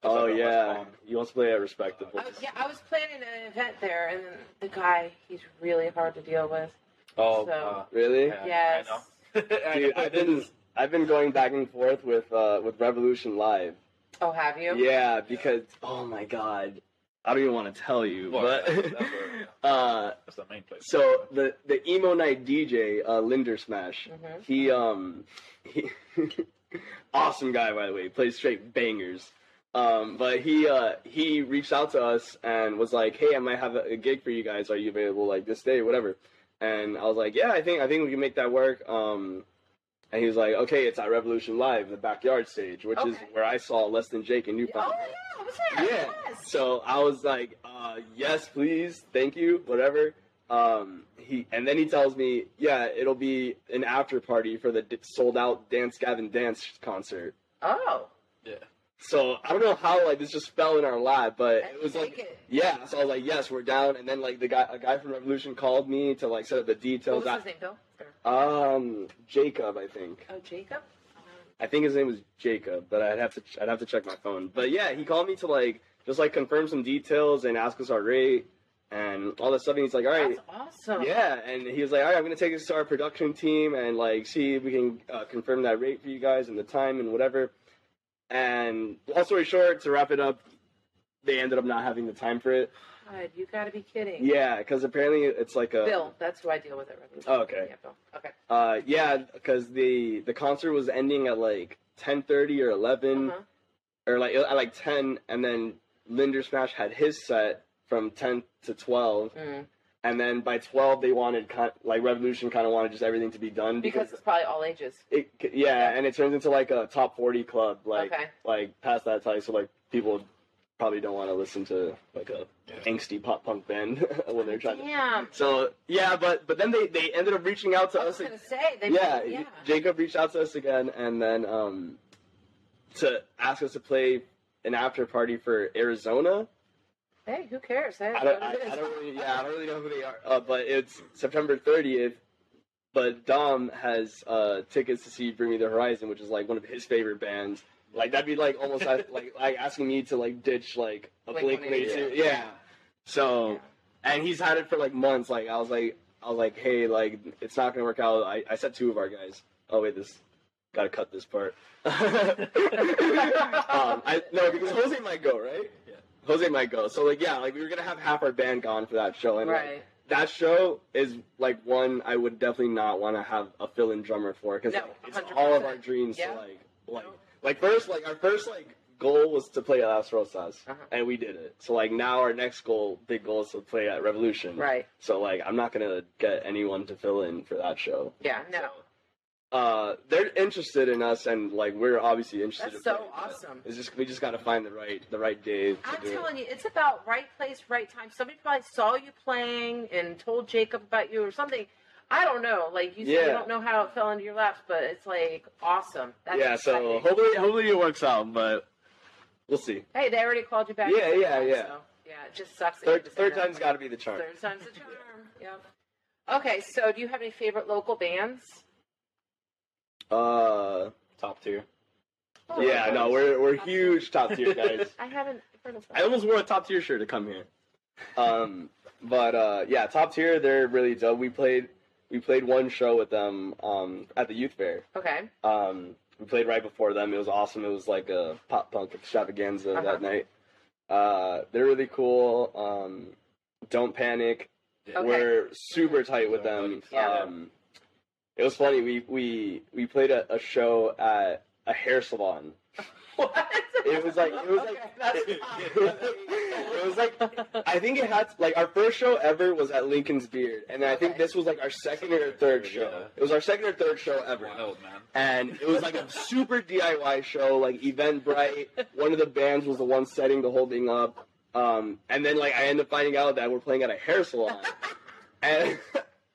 oh That's like a West yeah, you want to play at Respectable? I was, yeah, I was planning an event there, and the guy, he's really hard to deal with. Oh, So- uh, Really? yeah, Yes. I know. Dude, I've been I've been going back and forth with uh, with Revolution Live. Oh, have you? Yeah, because oh my god, I don't even want to tell you, Well, but that's- that's where- uh, That's the main place. so the the emo night DJ uh, Linder Smash, Mhm. he um he awesome guy by the way, he plays straight bangers. Um, but he uh, he reached out to us and was like, "Hey, I might have a, a gig for you guys. Are you available like this day, whatever?" And I was like, "Yeah, I think I think we can make that work." Um, and he was like, "Okay, it's at Revolution Live, the backyard stage, which is where I saw Less Than Jake in Oh Newfoundland." yeah, I was there. Yeah. Yes. So I was like, uh, "Yes, please, thank you, whatever." Um, he and then he tells me, "Yeah, it'll be an after party for the d- sold out Dance Gavin Dance concert." oh, Yeah. So I don't know how like this just fell in our lap, but it was like it. yeah. So I was like, yes, we're down. And then like the guy, a guy from Revolution called me to like set up the what details. was his name, Bill? Um, Jacob, I think. Oh, Jacob. I think his name was Jacob, but I'd have to I'd have to check my phone. But yeah, he called me to like just like confirm some details and ask us our rate and all that stuff. And he's like, all right, That's awesome. yeah. And he was like, all right, I'm gonna take this to our production team and like see if we can uh, confirm that rate for you guys and the time and whatever. And long story short, to wrap it up, they ended up not having the time for it. God, you got to be kidding. Yeah, because apparently it's like a Bill, that's who I deal with at Revolution. Oh, okay. Yeah, Bill. Okay. Uh, yeah, because the the concert was ending at like ten thirty or 11 Uh-huh. or like at like ten, and then Linder Smash had his set from ten to twelve, Mm. And then by twelve they wanted kind like Revolution kind of wanted just everything to be done Because it's probably all ages. it yeah, and it turns into like a top forty club like Okay. like past that time, so like people probably don't want to listen to like a Yeah. angsty pop punk band when they're trying to. Damn. So yeah, but but then they they ended up reaching out to I was us. gonna say they. yeah, yeah. Jacob reached out to us again, and then um, to ask us to play an after party for Arizona. Hey, who cares? Hey, I don't, I. I don't really, yeah, I don't really know who they are, uh, but it's September 30th. But Dom has uh, tickets to see Bring Me the Horizon, which is like one of his favorite bands. Like that'd be like almost like like, like asking me to like ditch like a Blink Blink 182. 182. Yeah. So and he's had it for like months. Like I was like I was like, hey, like it's not gonna work out. I, I said two of our guys. Oh wait, this gotta cut this part. um, I no because Jose might go right. Jose might go. So like yeah, like we were gonna have half our band gone for that show, and like, that show is like one I would definitely not want to have a fill-in drummer for because No, it's all of our dreams Yeah. to like like like first like our first like goal was to play at Las Rosas Uh-huh. and we did it. So like now our next goal, big goal is to play at Revolution. Right. So like I'm not gonna get anyone to fill in for that show. Yeah. No. Uh, they're interested in us and like we're obviously interested. That's in so awesome. It's just we just gotta find the right the right day. To I'm telling it. you, it's about right place, right time. Somebody probably saw you playing and told Jacob about you or something. I don't know. Like you said, you Yeah. don't know how it fell into your laps, but it's like awesome. That's yeah, so hopefully hopefully it works out, but we'll see. hey, they already called you back. Yeah, yeah, yeah. So, yeah, it just sucks. Third to third time's got to be the charm. Third time's the charm. Yep. Okay, so do you have any favorite local bands? Uh, Top tier. Oh, yeah, no, we're we're huge top tier guys. I haven't heard of them. I almost wore a top tier shirt to come here. Um, but uh, yeah, top tier, they're really dope. We played we played one show with them um, at the youth fair. Okay. Um, we played right before them. It was awesome. It was like a pop punk extravaganza Uh-huh. that night. Uh, they're really cool. Um, Don't panic. Okay. We're super tight with them. Yeah. Um, it was funny. We we we played a, a show at a hair salon. What? It was like it was like Okay, that's it was like I think it had like our first show ever was at Lincoln's Beard, and I think this was like our second or third show. Yeah. It was our second or third show ever, Wild man. and it was like a super DIY show, like Eventbrite. One of the bands was the one setting the whole thing up, um, and then like I ended up finding out that we're playing at a hair salon, and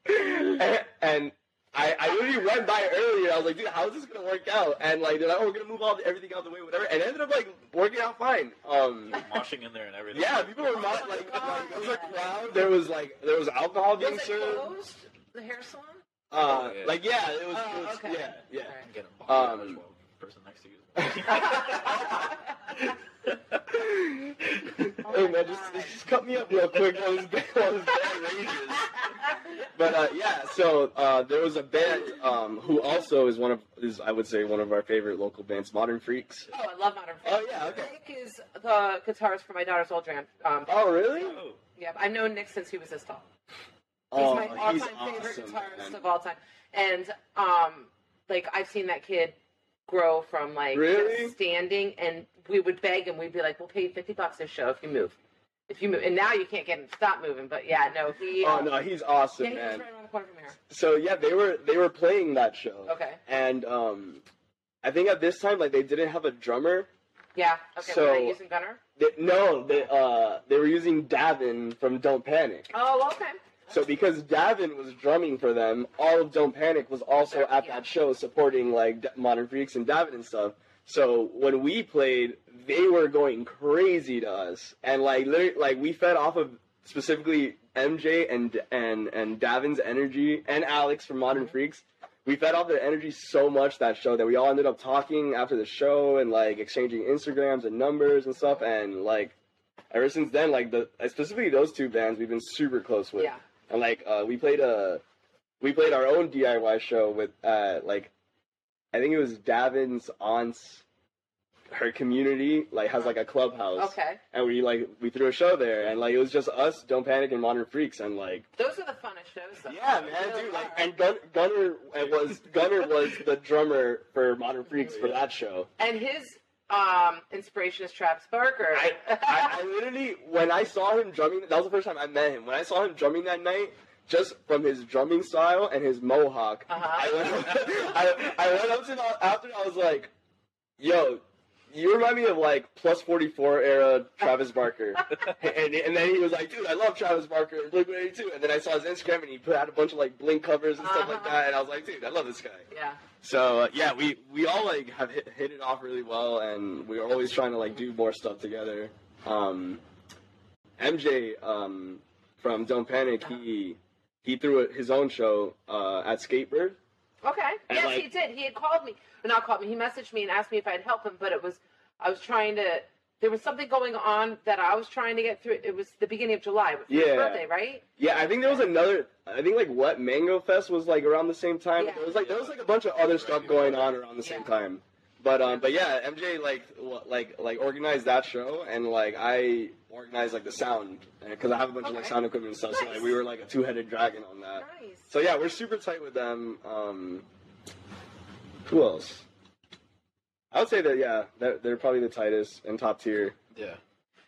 and. and I, I literally went by earlier. I was like, dude, how is this gonna work out? And like, they're like, oh, we're gonna move all everything out the way, whatever. And it ended up like working out fine. Um, Moshing in there and everything. yeah, people were not Oh like, God. like there was a crowd. There was like there was alcohol being Was it served. closed? The hair salon? Uh, Oh, yeah. like yeah, it was, Oh, it was okay. yeah, yeah. All right. I'm getting Um, um, person next to you. hey man, just, just cut me up real quick while this band, while this band rages. But uh, yeah, so uh, there was a band um, who also is one of is I would say one of our favorite local bands, Modern Freaks. Oh, I love Modern Freaks. Oh, yeah, okay. Nick is the guitarist for my daughter's old jam. Um, Oh really? Oh, yeah, I've known Nick since he was this tall. He's oh, my all-time favorite awesome, guitarist man. of all time, and um, like I've seen that kid grow from like Really? just standing, and we would beg him. We'd be like, "We'll pay you fifty bucks a show if you move." If you move, and now you can't get him to stop moving. But yeah, no, he. Oh uh, no, he's awesome, yeah, he man. right around the corner from here. So yeah, they were they were playing that show. Okay. And um, I think at this time like they didn't have a drummer. Yeah. Okay. So- were they using Gunner? They, no, they uh they were using Davin from Don't Panic. Oh, okay. So because Davin was drumming for them, all of Don't Panic was also at Yeah. that show supporting like Modern Freaks and Davin and stuff. So when we played, they were going crazy to us, and like literally, like we fed off of specifically MJ and and and Davin's energy and Alex from Modern Freaks. We fed off their energy so much that show that we all ended up talking after the show and like exchanging Instagrams and numbers and stuff. And like ever since then, like the specifically those two bands, we've been super close with. Yeah. And like uh, we played a, we played our own DIY show with uh, like, I think it was Davin's aunt's, her community like has like a clubhouse. Okay. And we like we threw a show there, and like it was just us, Don't Panic, and Modern Freaks, and like Those are the funnest shows. Though. yeah, man, dude, like and Gun- Gunner it was Gunner was the drummer for Modern Freaks for that show. And his um, inspiration is Travis Barker. I, I, I literally, when I saw him drumming, that was the first time I met him. When I saw him drumming that night, just from his drumming style and his mohawk, Uh-huh. I, went, I, I went up to him after. I was like, "Yo, you remind me of like plus forty four era Travis Barker." and, and then he was like, "Dude, I love Travis Barker and Blink One Eighty Two. And then I saw his Instagram and he put out a bunch of like Blink covers and stuff like Uh-huh. that. And I was like, "Dude, I love this guy." yeah. So uh, yeah, we we all like have hit, hit it off really well, and we are always trying to like do more stuff together. Um, MJ um, from Don't Panic, he he threw his own show uh, at Skatebird. Okay. Yes, like- he did. He had called me. Not called me. He messaged me and asked me if I'd help him, but it was I was trying to. There was something going on that I was trying to get through. It was the beginning of July. It Yeah. birthday, right? Yeah, I think there was another. I think like what Mango Fest was like around the same time. Yeah. There was like there was like a bunch of other stuff going on around the same Yeah. time. But um, but yeah, MJ like like like organized that show, and like I organized like the sound because I have a bunch of like sound equipment and stuff. So like we were like a two headed dragon on that. Nice. So yeah, we're super tight with them. Um, who else? I would say that yeah, they're, they're probably the tightest and top tier. Yeah.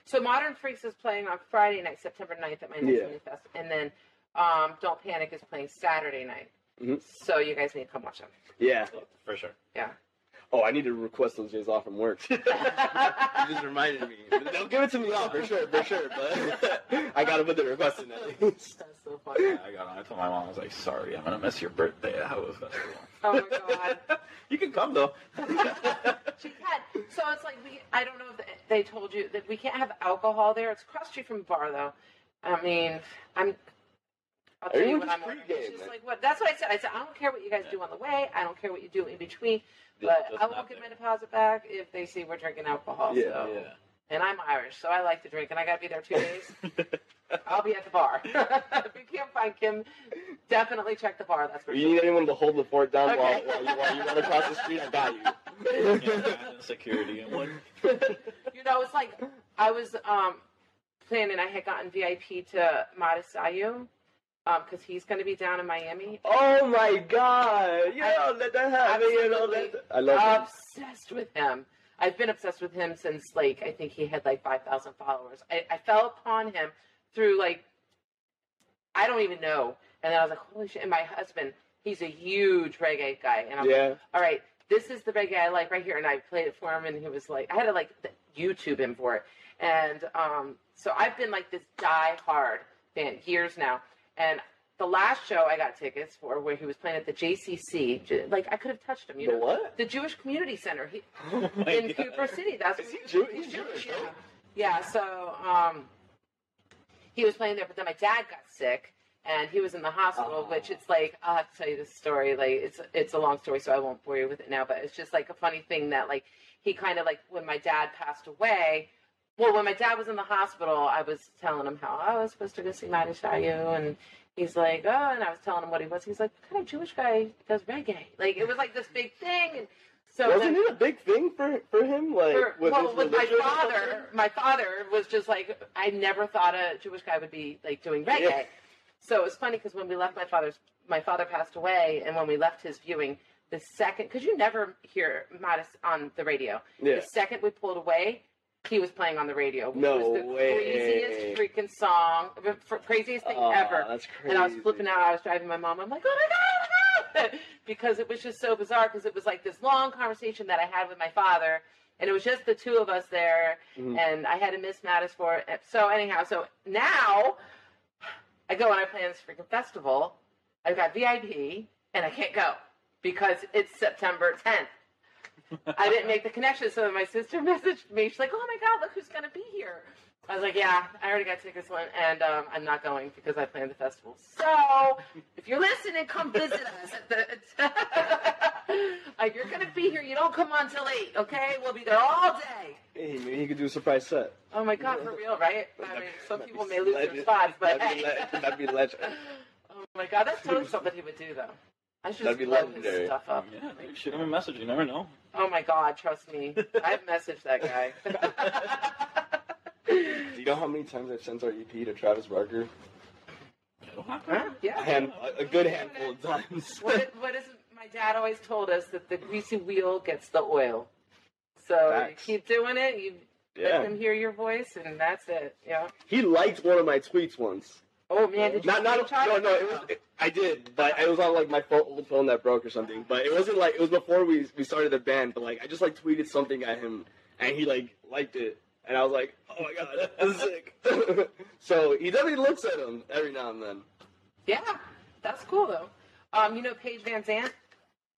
So Modern Freaks is playing on Friday night, September 9th at my next Yeah. Fest, and then um, Don't Panic is playing Saturday night. Mhm. So you guys need to come watch them. Yeah. For sure. Yeah. Oh, I need to request those days off from work. you just reminded me. They'll give it to me off for sure, for sure. But I gotta put the request in at least. That's so funny. Yeah, I got on. I told my mom, I was like, sorry, I'm going to miss your birthday. That was festival. Oh my god. you can come, though. She had. So it's like we. I don't know if they told you that we can't have alcohol there. It's across the street from the bar, though. I mean, I'm. I'll tell you what I'm. ordering. pregame, It's just like what. That's what I said. I said I don't care what you guys do on the way. I don't care what you do in between. Yeah, But I will have get to. my deposit back if they see we're drinking alcohol. Yeah, so. Yeah. And I'm Irish, so I like to drink, and I got to be there two days. I'll be at the bar. if you can't find Kim, definitely check the bar. That's for If you sure. need anyone to hold the fort down while, Okay. while, you, while you run across the street, I got you. yeah, security and one. you know, it's like I was um, planning. I had gotten VIP to Matisyahu because he's going to be down in Miami. Oh my god! You I- know, let that happen. You know, let that- I love him. obsessed with him. I've been obsessed with him since like I think he had like five thousand followers. I, I fell upon him through like I don't even know, and then I was like, holy shit! And my husband, he's a huge reggae guy, and I'm like, all right, this is the reggae I like right here, and I played it for him, and he was like, I had to like YouTube him for it, and um, so I've been like this die hard fan years now, and. The last show I got tickets for, where he was playing at the JCC, like I could have touched him. You The know, what? the Jewish Community Center he, Oh in God. Cooper City. That's Is he Jew- he's he's Jewish, yeah. Yeah, so um, he was playing there, but then my dad got sick, and he was in the hospital. Oh. Which it's like I'll have to tell you this story. Like it's it's a long story, so I won't bore you with it now. But it's just like a funny thing that like he kind of like when my dad passed away. Well, when my dad was in the hospital, I was telling him how oh, I was supposed to go see Matisyahu, and he's like, oh, and I was telling him what he was. He's like, what kind of Jewish guy does reggae? Like, it was like this big thing. And so Wasn't then, it a big thing for for him? Like, for, with well, with my father, my father was just like, I never thought a Jewish guy would be like doing reggae. Yeah. So it was funny because when we left my father's, my father passed away, and when we left his viewing, the second, because you never hear Modest on the radio, Yeah. the second we pulled away, he was playing on the radio. Which No was the way. craziest freaking song, the craziest thing Oh, ever. That's crazy. And I was flipping out. I was driving my mom. I'm like, oh my god, oh my god, because it was just so bizarre. Because it was like this long conversation that I had with my father, and it was just the two of us there, Mhm. and I had to miss Mattis for it. So anyhow, so now I go and I play this freaking festival. I've got VIP, and I can't go because it's September 10th. I didn't make the connection, so my sister messaged me. She's like, "Oh my god, look who's gonna be here." I was like, "Yeah, I already got tickets, Lynn, and um, I'm not going because I planned the festival." So, if you're listening, come visit us. At the, like, you're gonna be here. You don't come on till eight, okay? We'll be there all day. Hey, maybe he could do a surprise set. Oh my god, for real, right? I mean, some people may lose their Legend- spots, but that'd be, hey. le- that'd be legend. Oh my god, that's totally something he would do, though. I should That'd just be blow his legendary. stuff up. Yeah, dude, shoot him a message. You never know. Oh my god, trust me. I've messaged that guy. Do you know how many times I've sent our EP to Travis Barker? huh? A, Yeah. hand, a, a good handful of times. What, what is my dad always told us that the greasy wheel gets the oil. So Facts. you keep doing it, you let yeah. them hear your voice, and that's it. Yeah. He liked one of my tweets once. Oh man, did you Not, not, screenshot no, no, it was, it, I did, but it was on like my old phone that broke or something. But it wasn't like, it was before we, we started the band, but like, I just like tweeted something at him, and he like, liked it. And I was like, oh my god, that's sick. so he definitely looks at him every now and then. Yeah, that's cool though. Um, you know Paige VanZant.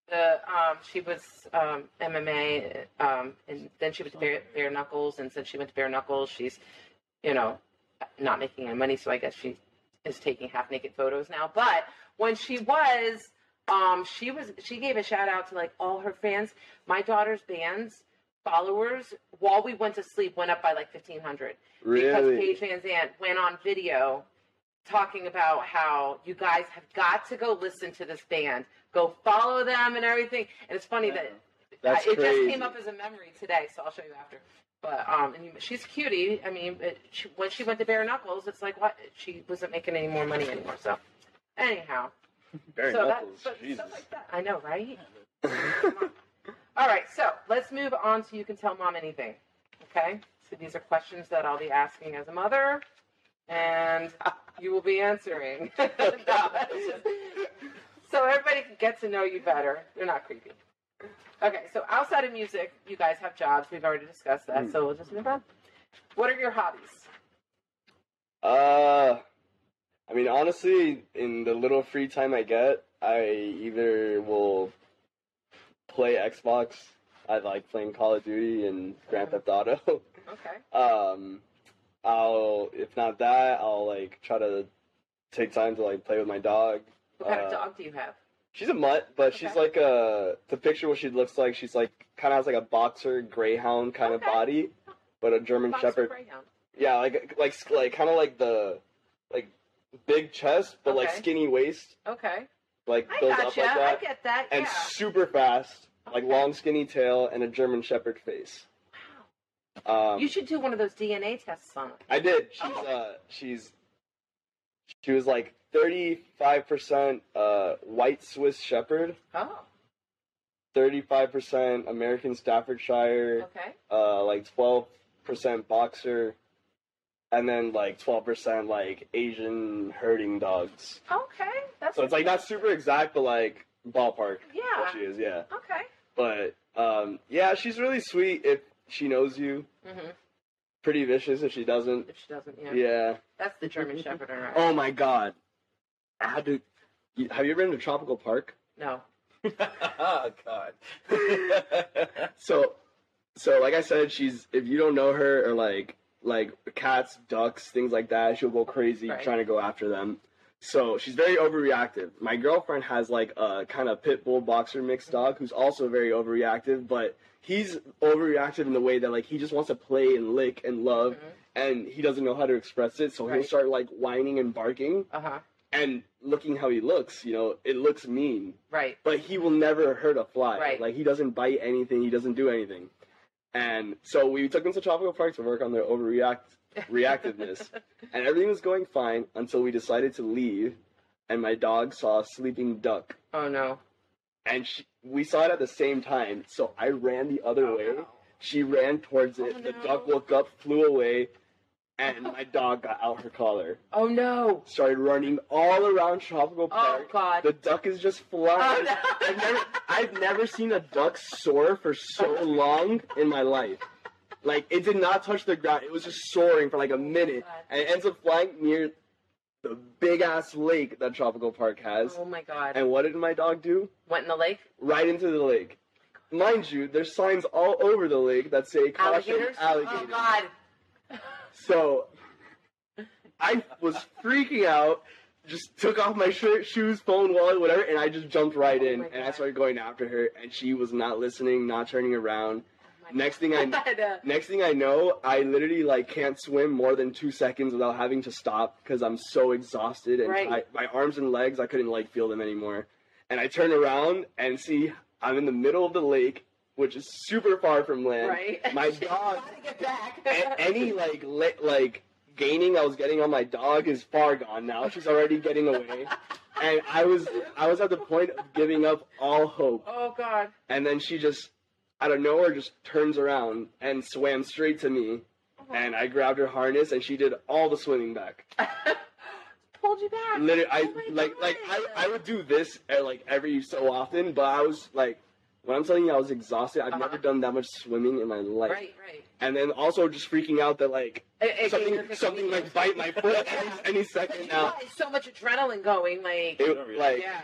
The um, she was um, MMA, um, and then she went to Bare, Bare Knuckles, and since she went to Bare Knuckles, she's, you know, not making any money, so I guess she is taking half naked photos now. But when she was, um, she was she gave a shout out to like all her fans. My daughter's band's followers while we went to sleep went up by like fifteen hundred really? because? Paige VanZant went on video talking about how you guys have got to go listen to this band, go follow them and everything. And it's funny that That's I- it crazy. just came up as a memory today, so I'll show you after. But um, and she's a cutie. I mean, it, she, when she went to Bare Knuckles, it's like what she wasn't making any more money anymore. So anyhow, Bare so knuckles. that, Jesus. like that. I know, right? All right, so let's move on to you can tell mom anything. Okay, so these are questions that I'll be asking as a mother, and you will be answering. So everybody can get to know you better. They're not creepy. Okay, so outside of music, you guys have jobs. We've already discussed that, so we'll just move on. What are your hobbies? Uh, I mean, honestly, in the little free time I get, I either will play Xbox. I like playing Call of Duty and Grand Theft Auto. Okay. um, I'll if not that, I'll like try to take time to like play with my dog. What kind of Uh, dog do you have? She's a mutt, but she's like a to picture what she looks like. She's like kind of has like a boxer greyhound kind of Okay. body, but a German Boxer Shepherd. Greyhound. Yeah, like like like kind of like the like big chest, but like skinny waist, Okay. like I built gotcha. up like that. I get that. and yeah. super fast, like long skinny tail and a German Shepherd face. Um, You should do one of those DNA tests on it. I did. She's Oh. uh she's she was like thirty five percent uh white Swiss Shepherd, Oh. 35% American Staffordshire, okay. uh like twelve percent boxer, and then like twelve percent like Asian herding dogs. Okay. That's So it's like not super exact, but like ballpark. Yeah. She is, yeah. Okay. But um, yeah, she's really sweet if she knows you. hmm Pretty vicious if she doesn't. If she doesn't, yeah. Yeah. That's the German Shepherd, right? Oh my god. I had to. you- Have you ever been to Tropical Park? No. oh God. So, so like I said, she's if you don't know her or like like cats, ducks, things like that, she'll go crazy Right. trying to go after them. So she's very overreactive. My girlfriend has like a kind of pit bull boxer mixed dog who's also very overreactive, but he's overreactive in the way that like he just wants to play and lick and love, and he doesn't know how to express it. So he'll start like whining and barking, Uh huh. and looking how he looks, you know, it looks mean Right. but he will never hurt a fly. Right. Like he doesn't bite anything. He doesn't do anything. And so we took him to Tropical Park to work on their overreact reactiveness, and everything was going fine until we decided to leave, and my dog saw a sleeping duck, Oh no. and she, we saw it at the same time. So I ran the other Oh, way no. She ran towards it. Oh, The duck woke up, flew away, and my dog got out her collar. Oh no. Started running all around Tropical Park. Oh Park. god. The duck is just flying. Oh, no. I've never, I've never seen a duck soar for so long in my life. Like it did not touch the ground. It was just soaring for like a minute, oh, God. and it ends up flying near the big ass lake that Tropical Park has. Oh my god. And what did my dog do? Went in the lake. Right into the lake. Mind you, there's signs all over the lake that say caution Alligators. alligators. Oh god. So I was freaking out, just took off my shirt, shoes, phone, wallet, whatever, and I just jumped right Oh in and I started going after her and she was not listening, not turning around. Oh Next thing I next thing I know, I literally like can't swim more than 2 seconds without having to stop because I'm so exhausted and Right. I, my arms and legs I couldn't like feel them anymore. And I turn around and see I'm in the middle of the lake, which is super far from land. Right. My dog get back. any like li- like gaining I was getting on my dog is far gone now. She's already getting away, and I was I was at the point of giving up all hope. oh god. And then she just out of nowhere just turns around and swam straight to me, and I grabbed her harness and she did all the swimming back. Pulled you back. Literally, I Oh my like like I I would do this uh, like every so often, but I was like. When I'm telling you I was exhausted, I've Uh-huh. never done that much swimming in my life. Right, right. And then also just freaking out that like It- it something you something like bite my foot any, any second now. had so much adrenaline going, like It, like yeah.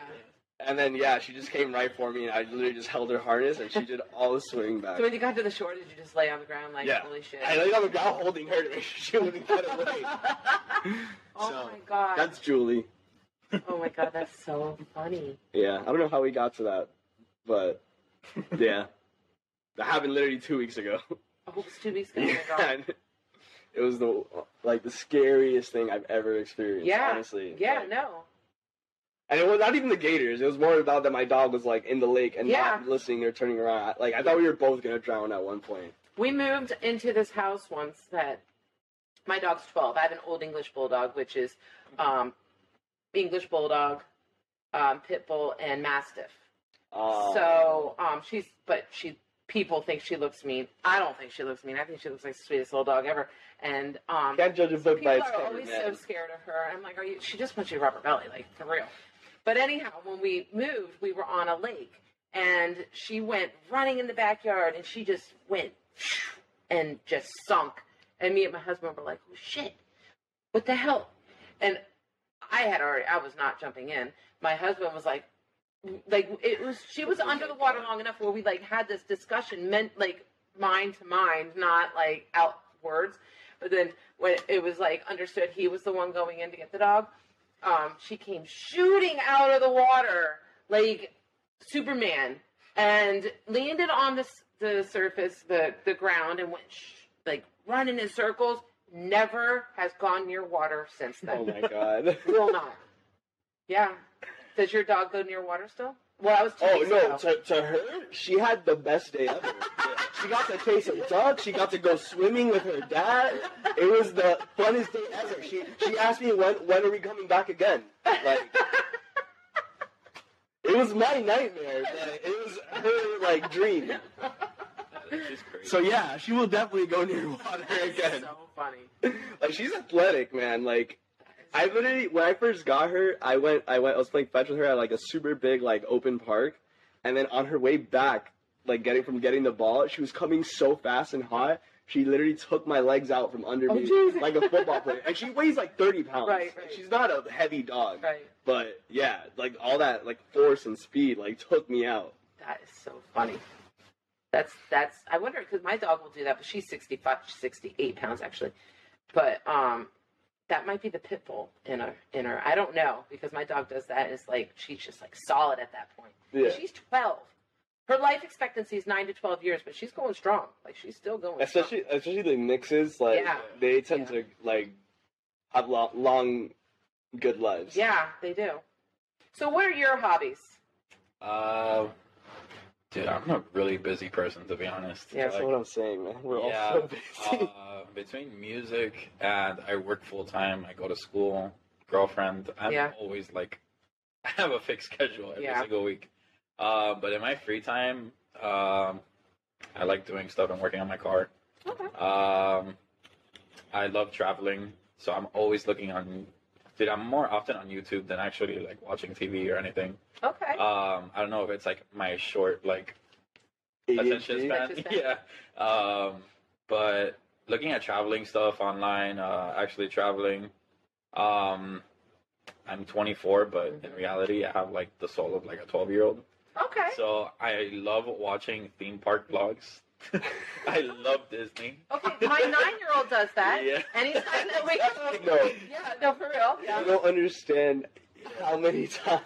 and then yeah, she just came right for me and I literally just held her harness and she did all the swimming back. So when you got to the shore, did you just lay on the ground like Yeah. holy shit? I laid on the ground holding her to make sure she wouldn't get away. oh So, my god. That's Julie. Oh my god, that's so funny. Yeah, I don't know how we got to that, but yeah, that happened literally two weeks ago. Oh, it's two weeks ago. Oh Yeah, it was the like the scariest thing I've ever experienced. Yeah. honestly. Yeah, Like, no. And it was not even the gators. It was more about that my dog was like in the lake and Yeah. not listening or turning around. Like I thought we were both gonna drown at one point. We moved into this house once that my dog's 12. I have an old English bulldog, which is um, English bulldog, um, pit bull, and mastiff. Uh, So um, she's, but she, people think she looks mean. I don't think she looks mean. I think she looks like the sweetest little dog ever. And um, can't judge a book by its are cover, always man. so scared of her. I'm like, are you? She just wants you to rub her belly, like for real. But anyhow, when we moved, we were on a lake, and she went running in the backyard, and she just went and just sunk. And me and my husband were like, oh shit, what the hell? And I had already, I was not jumping in. My husband was like, like it was, she was under the water long enough where we like had this discussion, meant like mind to mind, not like out words. But then when it was like understood he was the one going in to get the dog, um, she came shooting out of the water like Superman and landed on the, the surface, the, the ground, and went sh- like running in circles. Never has gone near water since then. Oh my god. Will not. Yeah. Does your dog go near water still? Well, I was two Oh weeks no! To, to her, she had the best day ever. She got to taste some duck. She got to go swimming with her dad. It was the funnest day ever. She she asked me when when are we coming back again? Like it was my nightmare. Like, it was her like dream. She's crazy. So yeah, she will definitely go near water again. so funny. Like she's athletic, man. Like I literally when I first got her, I went I went I was playing fetch with her at like a super big like open park, and then on her way back, like getting from getting the ball, she was coming so fast and hot. She literally took my legs out from under Oh, me Jesus. like a football player, and she weighs like thirty pounds. Right, right. She's not a heavy dog, Right. but yeah, like all that like force and speed like took me out. That is so funny. That's that's. I wonder because my dog will do that, but she's 65, 68 pounds actually. But um, that might be the pit bull in her. In her, I don't know because my dog does that. It's like she's just like solid at that point. Yeah. She's twelve. Her life expectancy is nine to twelve years, but she's going strong. Like she's still going. Especially especially the mixes, like Yeah. they tend Yeah. to like have long, long good lives. Yeah, they do. So, what are your hobbies? Uh, dude, I'm a really busy person to be honest. Yeah, That's Like, what I'm saying, man. We're yeah, all so busy. uh, between music and I work full time. I go to school, girlfriend. I'm Yeah. always like, I have a fixed schedule every Yeah. single week. Uh, but in my free time, um, I like doing stuff and working on my car. Okay. Um, I love traveling, so I'm always looking on. Dude, I'm more often on YouTube than actually like watching TV or anything. Okay. Um, I don't know if it's like my short like attention ADHD? span. Attention span. yeah. Um, but looking at traveling stuff online, uh, actually traveling. Um, I'm 24, but in reality, I have like the soul of like a 12 year old. okay. So I love watching theme park vlogs. I love Disney. Okay, my nine-year-old does that. Yeah. Anytime that we go. No. Yeah, no, for real. You Yeah. don't understand how many times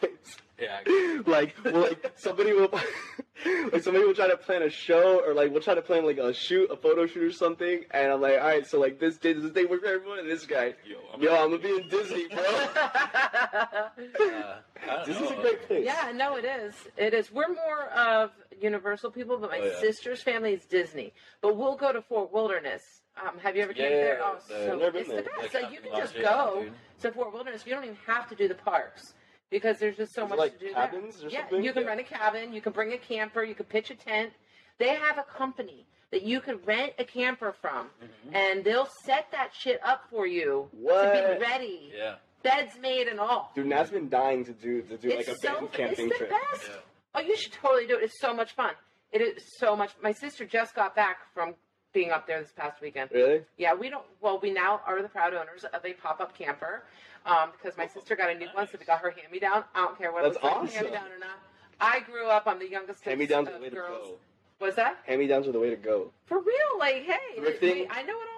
Yeah. like well, like somebody will like somebody will try to plan a show or like we'll try to plan like a shoot a photo shoot or something and I'm like all right so like this day does this day work for everyone and this guy Yo, yo I'm gonna be in Disney bro Uh, I don't this is a great place yeah, no, it is. It is. We're more of Universal people, but my Oh, yeah. sister's family is Disney. But we'll go to Fort Wilderness. Um, have you ever Yeah, taken there? Oh, so Never it's been the best. Like so you can just go dude. to Fort Wilderness. You don't even have to do the parks because there's just so Is much like to do cabins there. or yeah, something? you can Yeah. rent a cabin. You can bring a camper. You can pitch a tent. They have a company that you can rent a camper from, Mhm. and they'll set that shit up for you to be ready. Yeah. Beds made and all. dude Nat's been dying to do to do like a it's so camping it's the trip best. Oh, you should totally do it. It's so much fun. It is so much. My sister just got back from being up there this past weekend. really Yeah, we don't. Well, we now are the proud owners of a pop-up camper um, because my sister got a new one, so we got her hand-me-down. I don't care what That's it was awesome. hand-me-down or not. I grew up. I'm the youngest hand me downs are the way to go Was that hand me downs are the way to go for real? Like, hey, Thrifting. we- I know works.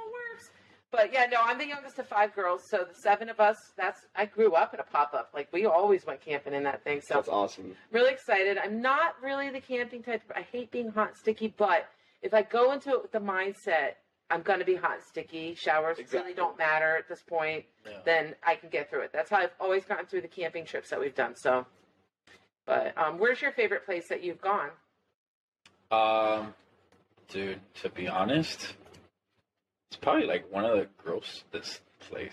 But yeah, no, I'm the youngest of five girls, so the seven of us. That's I grew up in a pop-up. Like we always went camping in that thing. So that's awesome really excited. I'm not really the camping type. I hate being hot and sticky, but if I go into it with the mindset I'm going to be hot and sticky, showers Exactly. really don't matter at this point, Yeah. then I can get through it. That's how I've always gotten through the camping trips that we've done. So, but um, where's your favorite place that you've gone? Um, dude, to be honest, it's probably like one of the grossest place.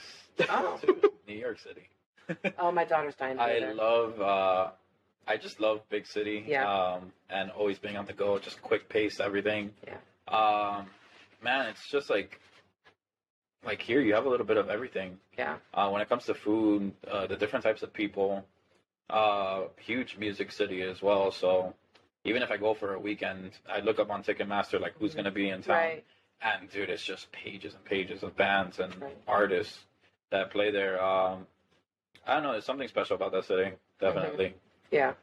Oh. New York City. Oh, my daughter's dying I there. love. uh I just love big city. Yeah. Um, and always being on the go, just quick pace, everything. Yeah. Um, man, it's just like, like here you have a little bit of everything. yeah, Uh, when it comes to food, uh, the different types of people, uh, huge music city as well. So even if I go for a weekend, I look up on Ticketmaster like who's going to be in town, right. And dude, it's just pages and pages of bands and Right. artists that play there. Um, I don't know, there's something special about that city, definitely. Yeah.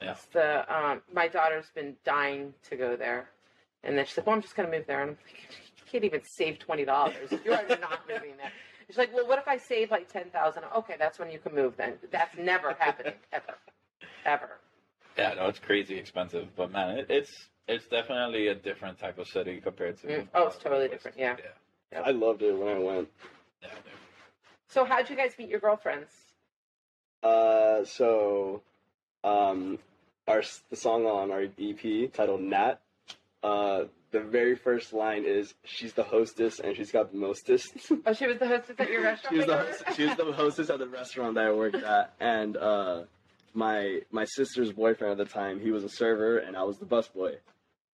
Yeah. It's the um, my daughter's been dying to go there, and then she's like, "Well, I'm just gonna move there," and I'm like, "You can't even save twenty dollars. You're not moving there." She's like, "Well, what if I save like ten thousand? Okay, that's when you can move. Then that's never happening ever, ever. Yeah, no, it's crazy expensive, but man, it, it's it's definitely a different type of city compared to. Mm, oh, it's totally West. different, yeah. Yeah. I loved it when I went yeah. So, how'd you guys meet your girlfriends? Uh, so, um, our the song on our EP titled Nat. Uh, the very first line is "She's the hostess and she's got the mostest." Oh, she was the hostess at your restaurant. she was the host, she was the hostess at the restaurant that I worked at, and uh, my my sister's boyfriend at the time, he was a server, and I was the busboy.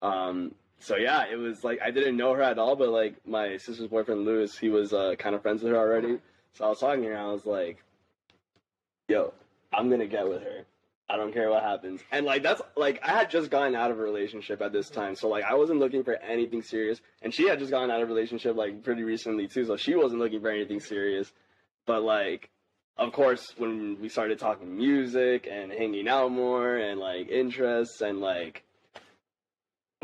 Um, so yeah, it was like I didn't know her at all, but like my sister's boyfriend Lewis, he was uh, kind of friends with her already. So I was talking to her, and I was like, "Yo, I'm gonna get with her. I don't care what happens." And like that's like I had just gotten out of a relationship at this time, so like I wasn't looking for anything serious, and she had just gotten out of a relationship like pretty recently too, so she wasn't looking for anything serious. But like, of course, when we started talking music and hanging out more and like interests and like,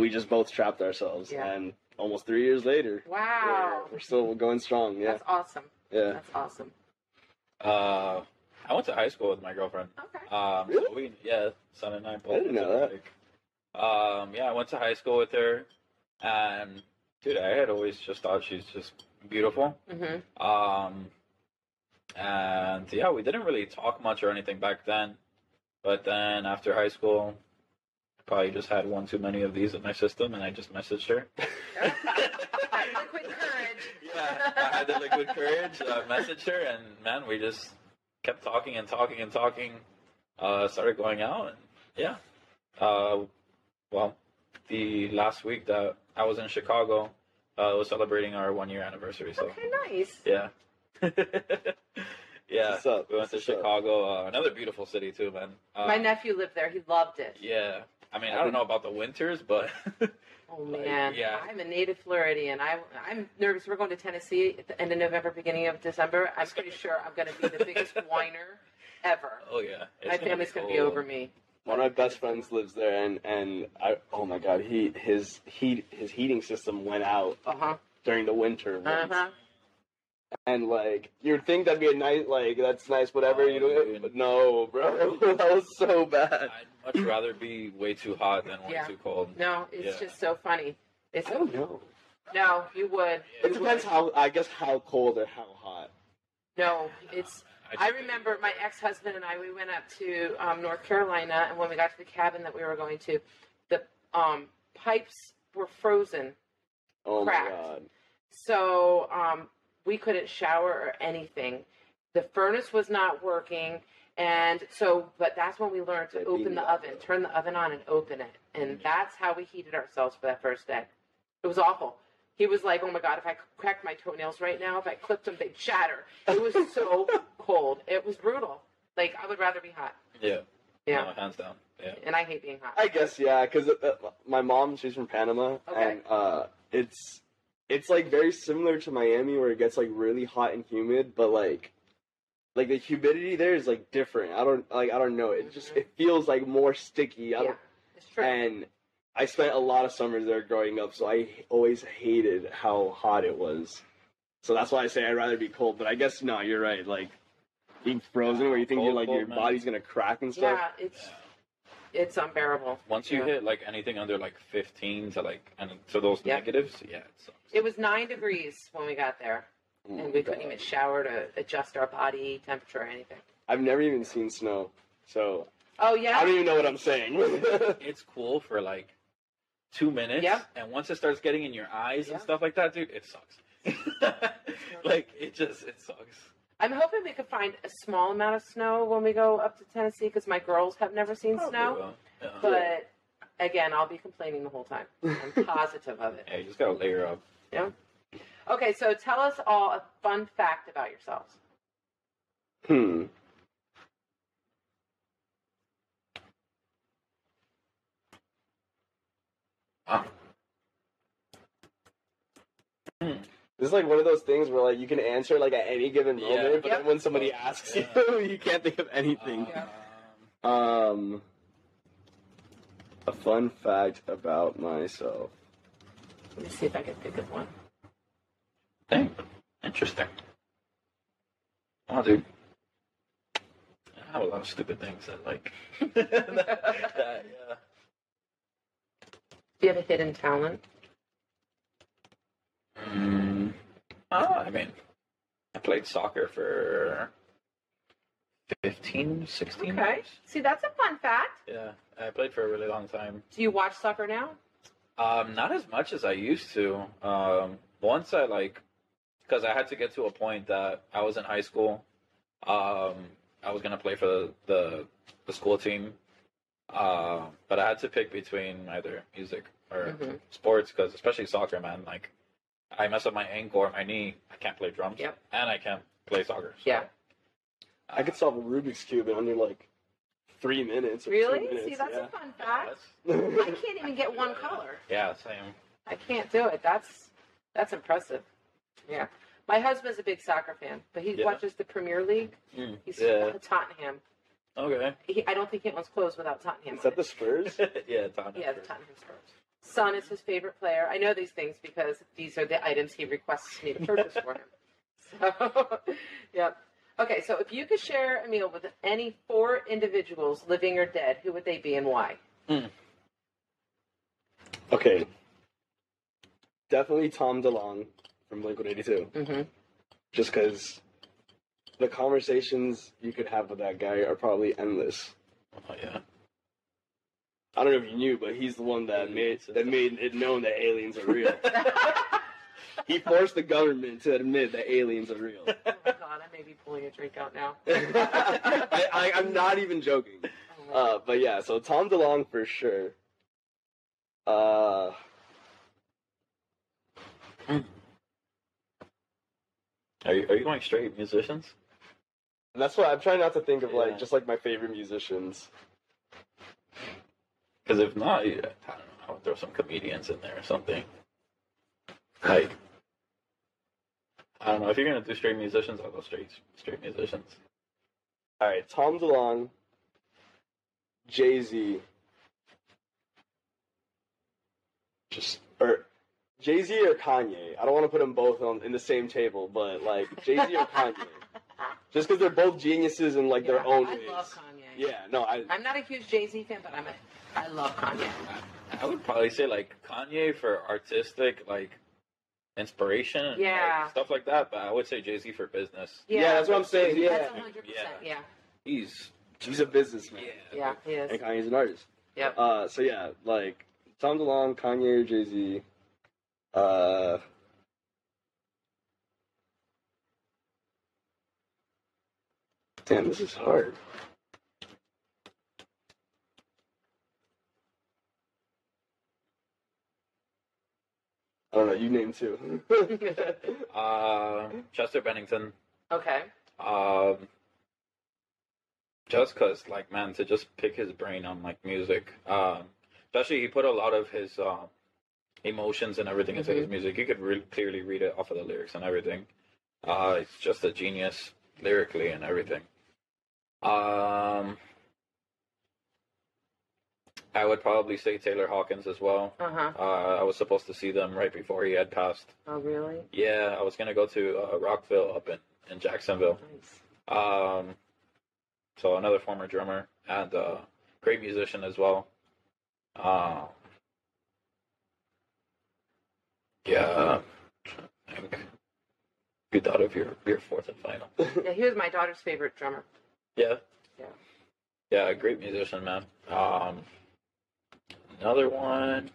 we just both trapped ourselves, Yeah. and almost three years later, Wow, we're, we're still going strong. Yeah, that's awesome. yeah. That's awesome. Uh, I went to high school with my girlfriend. Okay. Um, Really? so we, yeah, son and I both. I didn't know that. that. Um, yeah, I went to high school with her, and dude, I had always just thought she's just beautiful. Mm-hmm. Um, and yeah, we didn't really talk much or anything back then, but then after high school, probably just had one too many of these in my system, and I just messaged her. liquid courage. yeah, I had the liquid courage. Uh, messaged her, and man, we just kept talking and talking and talking. Uh, started going out, and yeah. Uh, well, the last week that I was in Chicago. Uh, was celebrating our one year anniversary. So Okay, nice. yeah, yeah. What's up? We went to What's up? Chicago. Uh, another beautiful city too, man. Uh, My nephew lived there. He loved it. Yeah, I mean, I don't know about the winters, but Oh Like, man, yeah. I'm a native Floridian. I, I'm nervous. We're going to Tennessee at the end of November, beginning of December. I'm pretty sure I'm going to be the biggest whiner ever. oh yeah, it's My gonna family's going to be over me. One of my best friends lives there, and and I oh my god, he his heat his heating system went out Uh huh. during the winter. Uh once. huh. And like you'd think that'd be a nice like that's nice whatever Oh, you know but no bro that was so bad. I'd much rather be way too hot than way Yeah. too cold. No, it's Yeah. just so funny. It's I don't know. no, you would. It You depends would. how I guess how cold or how hot. No, it's. just- I remember my ex-husband and I. We went up to um, North Carolina, and when we got to the cabin that we were going to, the um, pipes were frozen Oh Cracked. my god. So um, we couldn't shower or anything. The furnace was not working. And so, but that's when we learned to Like open the the oven, turn the oven on and open it. And that's how we heated ourselves for that first day. It was awful. He was like, oh my God, if I cracked my toenails right now, if I clipped them, they'd shatter. It was so cold. It was brutal. Like, I would rather be hot. Yeah, Yeah. no, hands down. Yeah, And I hate being hot. I guess yeah, because uh, my mom she's from Panama, Okay. and uh, it's it's like very similar to Miami where it gets like really hot and humid, but like like the humidity there is like different. I don't like I don't know. It just it mm-hmm. feels like more sticky. I yeah, don't, it's true. and I spent a lot of summers there growing up, so I always hated how hot it was. So that's why I say I'd rather be cold. But I guess no, you're right. Like being frozen, where you think Cold, you're like cold, your man. body's gonna crack and stuff. yeah, it's it's unbearable. Once you Yeah. hit like anything under like 15 to like and to those Yeah. negatives, yeah, it sucks. It was nine degrees when we got there. Oh and my we couldn't even shower to adjust our body temperature or anything. I've never even seen snow, so Oh yeah, I don't even know what I'm saying. It's cool for like two minutes, Yeah. and once it starts getting in your eyes Yeah. and stuff like that, dude, it sucks. like it just it sucks. I'm hoping we could find a small amount of snow when we go up to Tennessee because my girls have never seen Probably snow. will. Yeah. But again, I'll be complaining the whole time. I'm positive of it. Yeah, you just gotta layer up. Yeah. Okay, so tell us all a fun fact about yourselves. hmm. Ah. This is like one of those things where like you can answer like at any given Yeah. moment, but Yep. then when somebody asks Yeah. you, you can't think of anything. Yeah. Um, Um, a fun fact about myself. Let me see if I can think of one. Dang. Interesting. Oh, dude. I have a lot of stupid things that, like. that, yeah. Do you have a hidden talent? Mm, oh, I mean, I played soccer for 15, 16 Okay. years. See, that's a fun fact. Yeah, I played for a really long time. Do you watch soccer now? Um, not as much as I used to. Um, once I like, because I had to get to a point that I was in high school. Um, I was gonna play for the the, the school team, uh, but I had to pick between either music or Mhm. sports because especially soccer, man. Like, I mess up my ankle or my knee, I can't play drums, Yep. and I can't play soccer. so, Yeah. I could solve a Rubik's cube in under like three minutes. Or Really? Minutes, See, that's yeah. a fun fact. That's- I can't even get one color. yeah, same. I can't do it. That's that's impressive. Yeah. My husband's a big soccer fan, but he Yeah. watches the Premier League. Mm, He's yeah. Tottenham. Okay. He, I don't think he owns clothes without Tottenham. Is on that the. Spurs? yeah, Tottenham. Yeah, the Tottenham Spurs. Son is his favorite player. I know these things because these are the items he requests me to purchase for him. So, yep. Okay, so if you could share a meal with any four individuals, living or dead, who would they be and why? Okay. Definitely Tom DeLonge from Blink 182. Mm-hmm. Just because the conversations you could have with that guy are probably endless. Oh, yeah. I don't know if you knew, but he's the one that made that made it known that aliens are real. he forced the government to admit that aliens are real. Oh my god, I may be pulling a drink out now. I, I, I'm not even joking. Oh Uh, but yeah, so Tom DeLonge for sure. Uh, Are you, are you going straight musicians? that's why I'm trying not to think of Yeah. like just like my favorite musicians. Because if not, I don't know. I would throw some comedians in there or something. Like, I don't know. If you're gonna do straight musicians, I'll go straight straight musicians. All right, Tom DeLonge, Jay Z, just or Jay Z or Kanye. I don't want to put them both on in the same table, but like Jay Z or Kanye, just because they're both geniuses in like their own I ways. love Kanye. Yeah, no, I I'm not a huge Jay Z fan, but I'm a, I love Kanye. I would probably say like Kanye for artistic like inspiration, and, like, Yeah. stuff like that. But I would say Jay Z for business. yeah, that's what I'm saying. Yeah, That's 100%. Yeah. Yeah. He's he's a businessman, Yeah, he is. and Kanye's an artist. Yep. Uh, so yeah, like Tom DeLonge, Kanye, or Jay Z. Uh, damn, this is hard. I don't know. You name two. uh, Chester Bennington. okay. Um, just cause, like, man, to just pick his brain on like music. Um, especially he put a lot of his um emotions and everything into his music. You could really clearly read it off of the lyrics and everything. Uh, it's just a genius lyrically and everything. Um, I would probably say Taylor Hawkins as well. Uh huh. Uh, I was supposed to see them right before he had passed. Oh, really? Yeah, I was gonna go to uh, Rockville up in, in Jacksonville. Nice. Um, so another former drummer and uh, great musician as well. Uh, yeah, I you thought of your your fourth and final. Yeah, he was my daughter's favorite drummer. Yeah, Yeah. yeah, a great musician, man. Um, another one.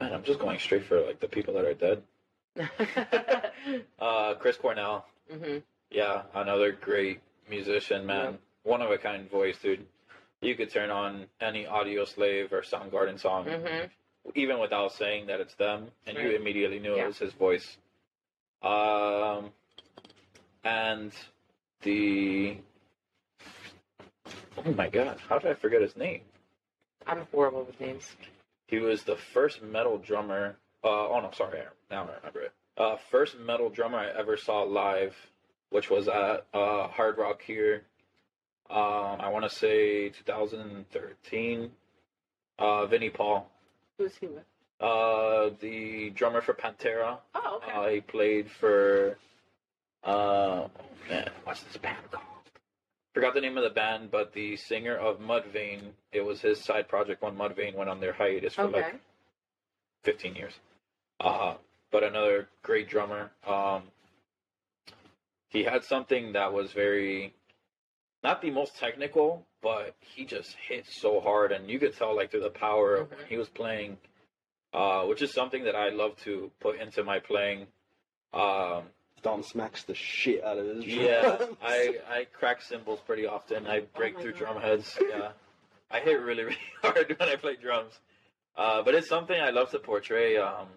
Man, I'm just going straight for like the people that are dead. Uh, Chris Cornell. hmm Yeah, another great musician, man. One of a kind voice, dude. You could turn on any Audioslave or Soundgarden song, hmm even without saying that it's them, and you immediately knew Yeah. it was his voice. Um, and the oh my god, how did I forget his name? I'm horrible with names. He was the first metal drummer. Uh, oh no, sorry, now I remember it. Uh, first metal drummer I ever saw live, which was at uh, Hard Rock here. Um, I want to say 2013. Uh, Vinnie Paul, Who's he with? uh, the drummer for Pantera. Oh, okay. Uh, he played for. Uh, oh man, what's this band called? Forgot the name of the band, but the singer of Mudvayne, it was his side project when Mudvayne went on their hiatus for okay. like 15 years. Uh, but another great drummer. Um, he had something that was very, not the most technical, but he just hit so hard, and you could tell like through the power of when Mhm. he was playing, uh, which is something that I love to put into my playing. Um, Dom smacks the shit out of his yeah. I I crack cymbals pretty often. I break my through God. drum heads. Yeah, I hit really really hard when I play drums. Uh, but it's something I love to portray. Um,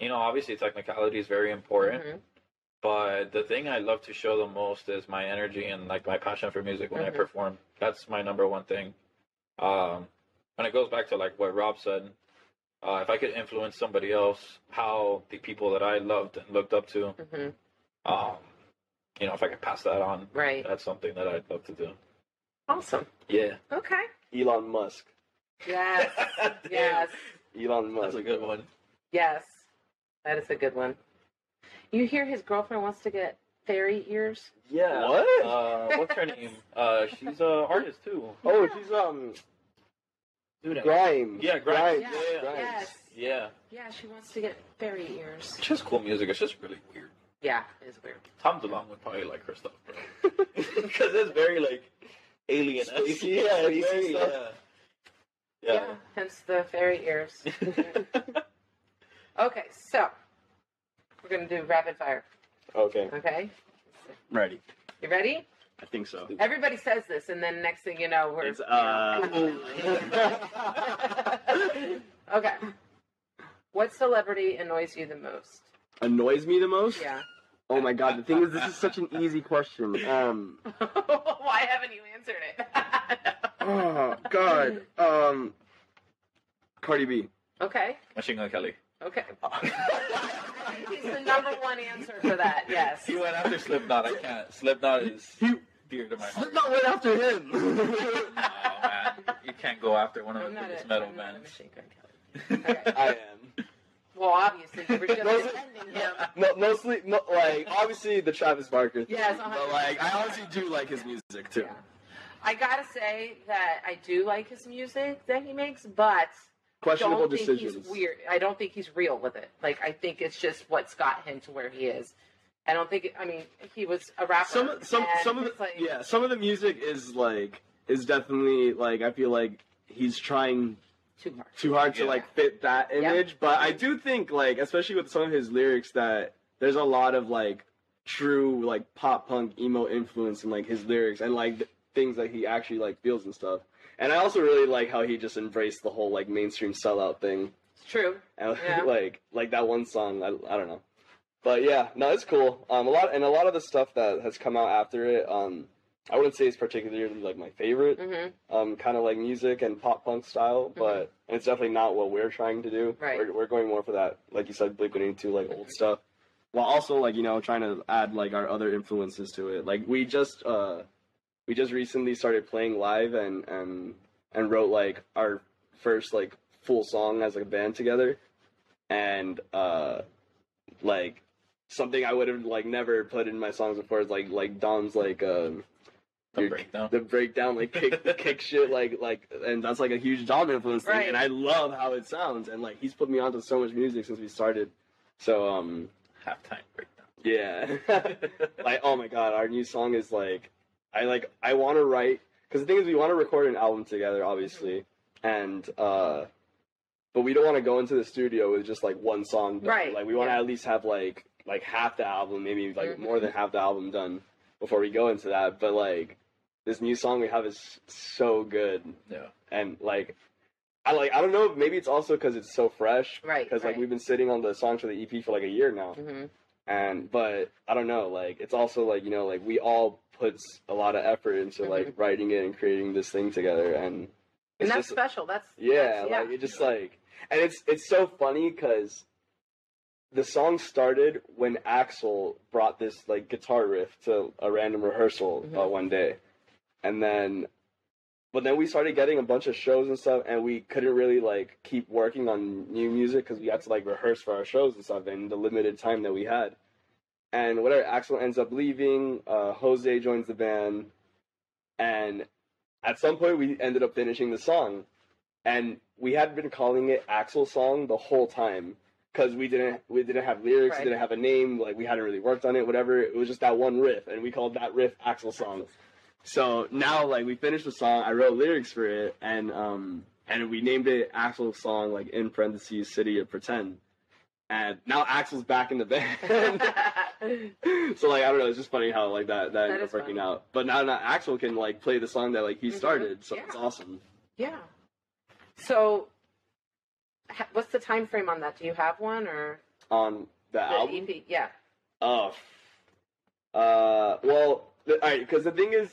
you know, obviously technicality is very important, Mhm. but the thing I love to show the most is my energy and like my passion for music when Mhm. I perform. That's my number one thing. Um, and it goes back to like what Rob said. Uh, if I could influence somebody else, how the people that I loved and looked up to, Mhm. um, you know, if I could pass that on, Right. that's something that I'd love to do. Awesome. Yeah. Okay. Elon Musk. Yes. Yes. Elon Musk. That's a good one. Yes. That is a good one. You hear his girlfriend wants to get fairy ears? Yeah. What? Uh, what's her name? Uh, she's an artist too. Oh, she's um Dude, Grimes. Yeah, Grimes. Yeah, Yeah, yeah. Grimes. Yes. Yeah. Yeah, she wants to get fairy ears. It's just cool music. It's just really weird. Yeah, it is weird. Tom DeLonge would probably like her stuff, bro. Because it's very like alien. Spacey, yeah, It's very, stuff. yeah. Yeah. hence the fairy ears. okay, so we're gonna do rapid fire. Okay, Okay, ready. you ready? I think so. Everybody says this, and then next thing you know, we're. It's uh. Okay. What celebrity annoys you the most? Annoys me the most? Yeah. Oh my god, the thing is, this is such an easy question. Um, Why haven't you answered it? oh god. Um, Cardi B. okay. Machine Gun Kelly. Okay. He's the number one answer for that. Yes. He went after Slipknot. I can't. Slipknot is He dear to my heart. Slipknot went after him. Oh man, you can't go after one of I'm the not biggest a, metal I'm not a bands. Machine Gun Kelly. Okay. I am. Well, obviously, you were just Those- defending him. No, mostly, mo- like obviously the Travis Barker. Thing, Yes, but like I honestly do like his music too. Yeah. I gotta say that I do like his music that he makes, but Questionable don't think decisions. he's weird. I don't think he's real with it. Like I think it's just what's got him to where he is. I don't think. I mean, he was a rapper. Some, some, some of the like, yeah, some of the music is like is definitely like I feel like he's trying too hard. too hard to Yeah. like fit that Yeah. image. But I do think like, especially with some of his lyrics, that there's a lot of like true like pop punk emo influence in like his lyrics and like th- things that he actually like feels and stuff. And I also really like how he just embraced the whole like mainstream sellout thing. It's true. And Yeah. like like that one song, I, I don't know. But yeah, no, it's cool. Um, a lot and a lot of the stuff that has come out after it, um, I wouldn't say it's particularly like my favorite Mm-hmm. um, kind of like music and pop punk style, but and it's definitely not what we're trying to do. Right. We're, we're going more for that, like you said, Blink One Eighty Two, like old stuff, while also like you know trying to add like our other influences to it. Like we just uh, we just recently started playing live and and and wrote like our first like full song as a band together, and uh, like something I would have like never put in my songs before is like like Dom's like um The your- breakdown. the breakdown, like kick, kick shit, like like, and that's like a huge Dom influence thing, and I love how it sounds, and like he's put me onto so much music since we started, so um, Halftime breakdown. yeah, like oh my god, our new song is like, I like I want to write because the thing is we want to record an album together, obviously, and uh, but we don't want to go into the studio with just like one song, done. Right, Like we want to yeah. at least have like like half the album, maybe like Mhm. more than half the album done before we go into that, but like this new song we have is so good Yeah. and like I like I don't know maybe it's also because it's so fresh Right. because like right. we've been sitting on the songs for the EP for like a year now hmm and but I don't know like it's also like you know like we all put a lot of effort into like writing it and creating this thing together and And it's that's just special. That's yeah that's- like it just like and it's it's so funny because the song started when Axel brought this like guitar riff to a random rehearsal uh, Mhm. one day, and then, but then we started getting a bunch of shows and stuff, and we couldn't really like keep working on new music because we had to like rehearse for our shows and stuff in the limited time that we had. And whatever, Axel ends up leaving. Uh, Jose joins the band, and at some point we ended up finishing the song, and we had been calling it Axel song the whole time because we didn't we didn't have lyrics, Right. we didn't have a name, like we hadn't really worked on it, whatever. It was just that one riff, and we called that riff Axel song. So now, like, we finished the song. I wrote lyrics for it, and um, and we named it Axel song, like in parentheses, City of Pretend. And now Axel's back in the band. so like I don't know, it's just funny how like that that, ended up working funny. out. But now, now Axel can like play the song that like he Mhm. started, so Yeah. it's awesome. yeah. So, ha- what's the time frame on that? Do you have one or On the, the album, EP? Yeah. Oh. Uh, well, the, all right, because the thing is,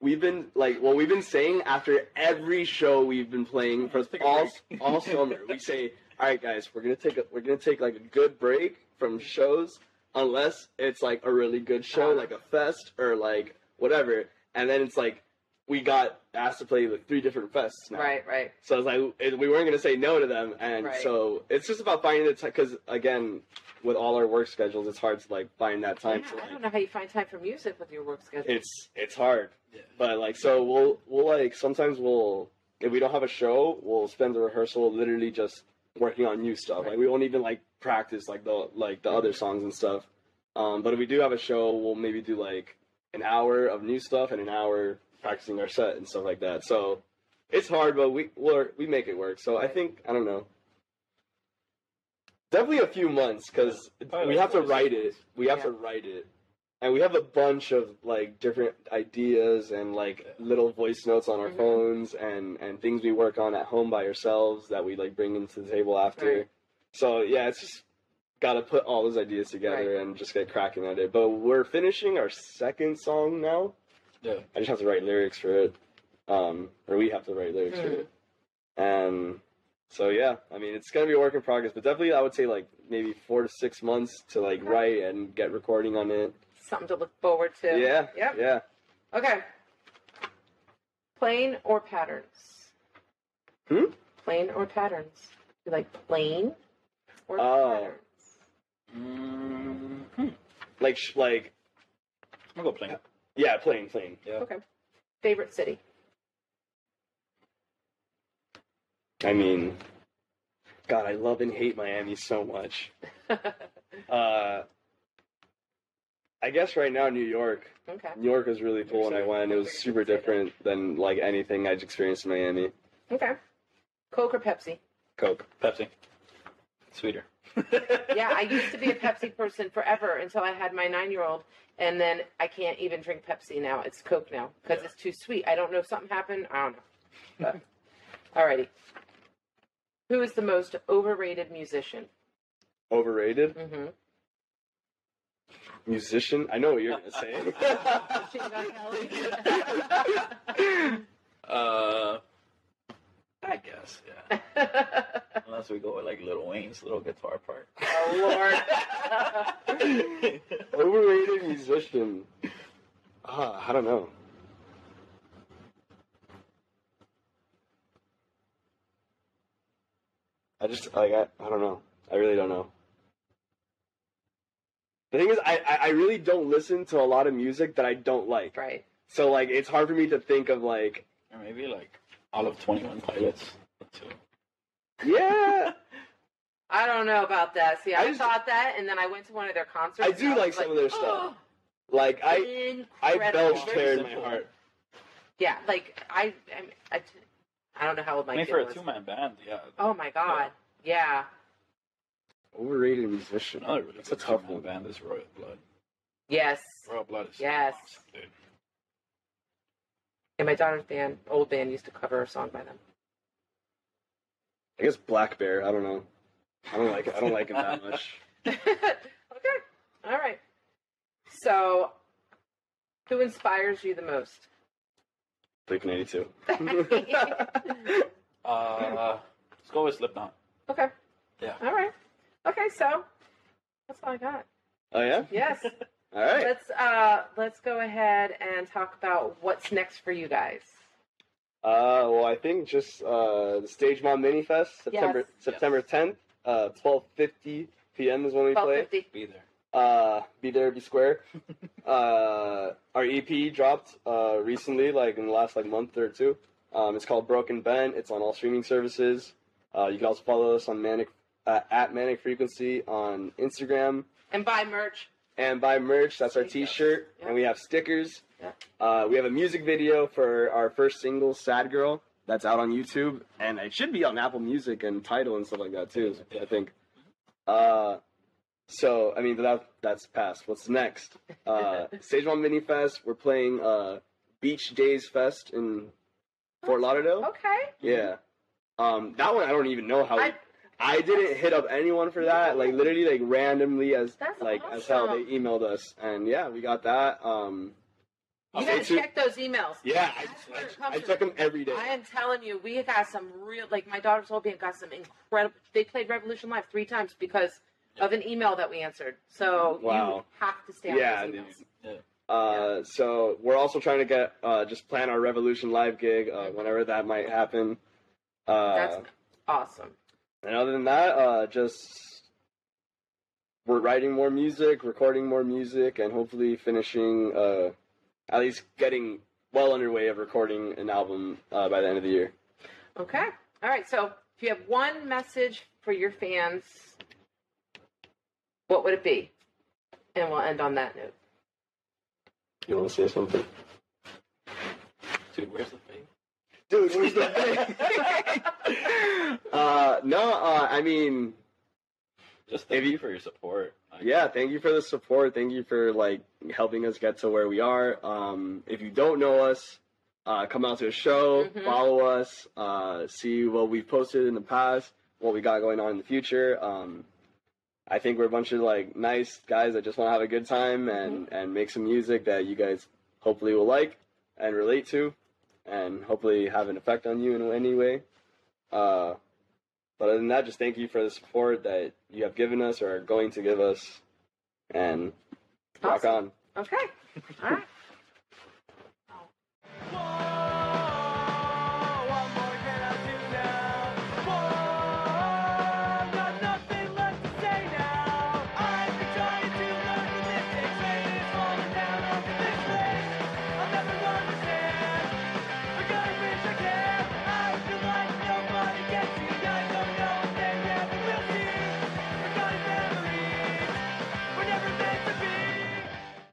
we've been like, well, we've been saying after every show we've been playing for all all summer, we say, all right, guys, we're gonna take a we're gonna take like a good break from shows, unless it's like a really good show, Uh-huh. like a fest or like whatever, and then it's like we got asked to play like three different fests now. Right. Right. So it's like it- we weren't gonna say no to them, and Right. so it's just about finding the time. Because again, with all our work schedules, it's hard to like find that time. Yeah, to, I don't know how you find time for music with your work schedule. It's it's hard, Yeah. but like so we'll we'll like sometimes we'll if we don't have a show, we'll spend the rehearsal literally just working on new stuff. Right. Like we won't even like practice like the like the other songs and stuff. Um, but if we do have a show, we'll maybe do like an hour of new stuff and an hour practicing our set and stuff like that. So it's hard, but we we're, we make it work. So I think I don't know. Definitely a few months because Probably we have to write it. We have Yeah. to write it, and we have a bunch of like different ideas and like little voice notes on our Mhm. phones and and things we work on at home by ourselves that we like bring into the table after. Right. So yeah, it's just got to put all those ideas together Right. and just get cracking at it. But we're finishing our second song now. Yeah. I just have to write lyrics for it, um, or we have to write lyrics for Mhm. it. And so yeah, I mean it's gonna be a work in progress, but definitely I would say like maybe four to six months to like write and get recording on it. Something to look forward to. Yeah, Yep. yeah. Okay. Plain or patterns? Hmm? Plain or patterns? You like plain or Oh. patterns? Mm, hmm. Like sh- like I'll go plain. yeah, plain, plain. Yeah. Okay. Favorite city? I mean, God, I love and hate Miami so much. Uh, I guess right now New York. okay. New York was really cool when I went. It was super different than like anything I'd experienced in Miami. Okay. Coke or Pepsi? Coke. Pepsi. Sweeter. Yeah, I used to be a Pepsi person forever until I had my nine year old, and then I can't even drink Pepsi now. It's Coke now because Yeah. it's too sweet. I don't know if something happened. I don't know. But, alrighty. Who is the most overrated musician? Overrated Mm-hmm. Musician. I know what you're gonna say. Uh, I guess, yeah. Unless we go with like Lil Wayne's little guitar part. oh Lord. Overrated musician. Ah, I don't know. I just like I, I don't know. I really don't know. The thing is, I, I I really don't listen to a lot of music that I don't like. right. So like, it's hard for me to think of like, Or maybe like all of 21 Pilots. Too. yeah, I don't know about that. See, I, I just- thought that, and then I went to one of their concerts. I do was like some of their stuff. like I I incredible. belched hair in my heart. Yeah, like I, I, I, I don't know how old my I mean, kid for a was. two man band, yeah. Oh my god. Yeah. Overrated musician. Another really It's a tough one. band is Royal Blood. Yes. Royal Blood is Yes. awesome, dude. And my daughter's band, old band, used to cover a song by them. I guess Black Bear. I don't know. I don't like it. I don't like him that much. okay. All right. So, who inspires you the most? Blink 182. Uh, let's go with Slipknot. Okay. Yeah. All right. Okay, so that's all I got. oh yeah. Yes. All right. let's uh let's go ahead and talk about what's next for you guys. Uh, well, I think just uh, the Stage Mom Mini Fest, September Yes. September 10th, uh, 12:50 p.m. is when we play. fifty. Be there. Uh, be there, be square. uh, our EP dropped uh, recently, like in the last like month or two. Um, it's called Broken Bent. It's on all streaming services. Uh, you can also follow us on Manic uh, at Manic Frequency on Instagram And buy merch. and buy merch. That's our There you go. T-shirt, Yeah. and we have stickers. Yeah. Uh, we have a music video for our first single, "Sad Girl," that's out on YouTube, and it should be on Apple Music and Tidal and stuff like that too. I think. Uh, so I mean that that's past. What's next? Uh, Stage One Mini Fest. We're playing uh, Beach Days Fest in Fort Lauderdale. Okay. Yeah. Um, that one I don't even know how. I, I didn't hit up anyone for that. Like literally, like randomly as That's like as hell they emailed us, and yeah, we got that. Um, you stay gotta tuned- check those emails. Yeah, That's where it I, I, I check them every day. I am telling you, we got some real like my daughter's whole band got some incredible. They played Revolution Live three times because of an email that we answered. So you have to stay on Yeah, those dude. emails. Uh, so we're also trying to get uh, just plan our Revolution live gig uh, whenever that might happen. Uh, That's awesome. And other than that, uh, just we're writing more music, recording more music, and hopefully finishing, uh, at least getting well underway of recording an album uh, by the end of the year. Okay. All right. So if you have one message for your fans, what would it be? And we'll end on that note. You want to say something? Dude, where's the? Dude, where's the uh, no, uh, I mean, Just thank If you- you for your support. yeah, thank you for the support. Thank you for like helping us get to where we are. Um, if you don't know us, uh, come out to a show, Mhm. follow us, uh, see what we've posted in the past, what we got going on in the future. Um, I think we're a bunch of like nice guys that just want to have a good time and and make some music that you guys hopefully will like and relate to, and hopefully have an effect on you in any way. Uh, but other than that, just thank you for the support that you have given us or are going to give us, and rock on. Okay. All right.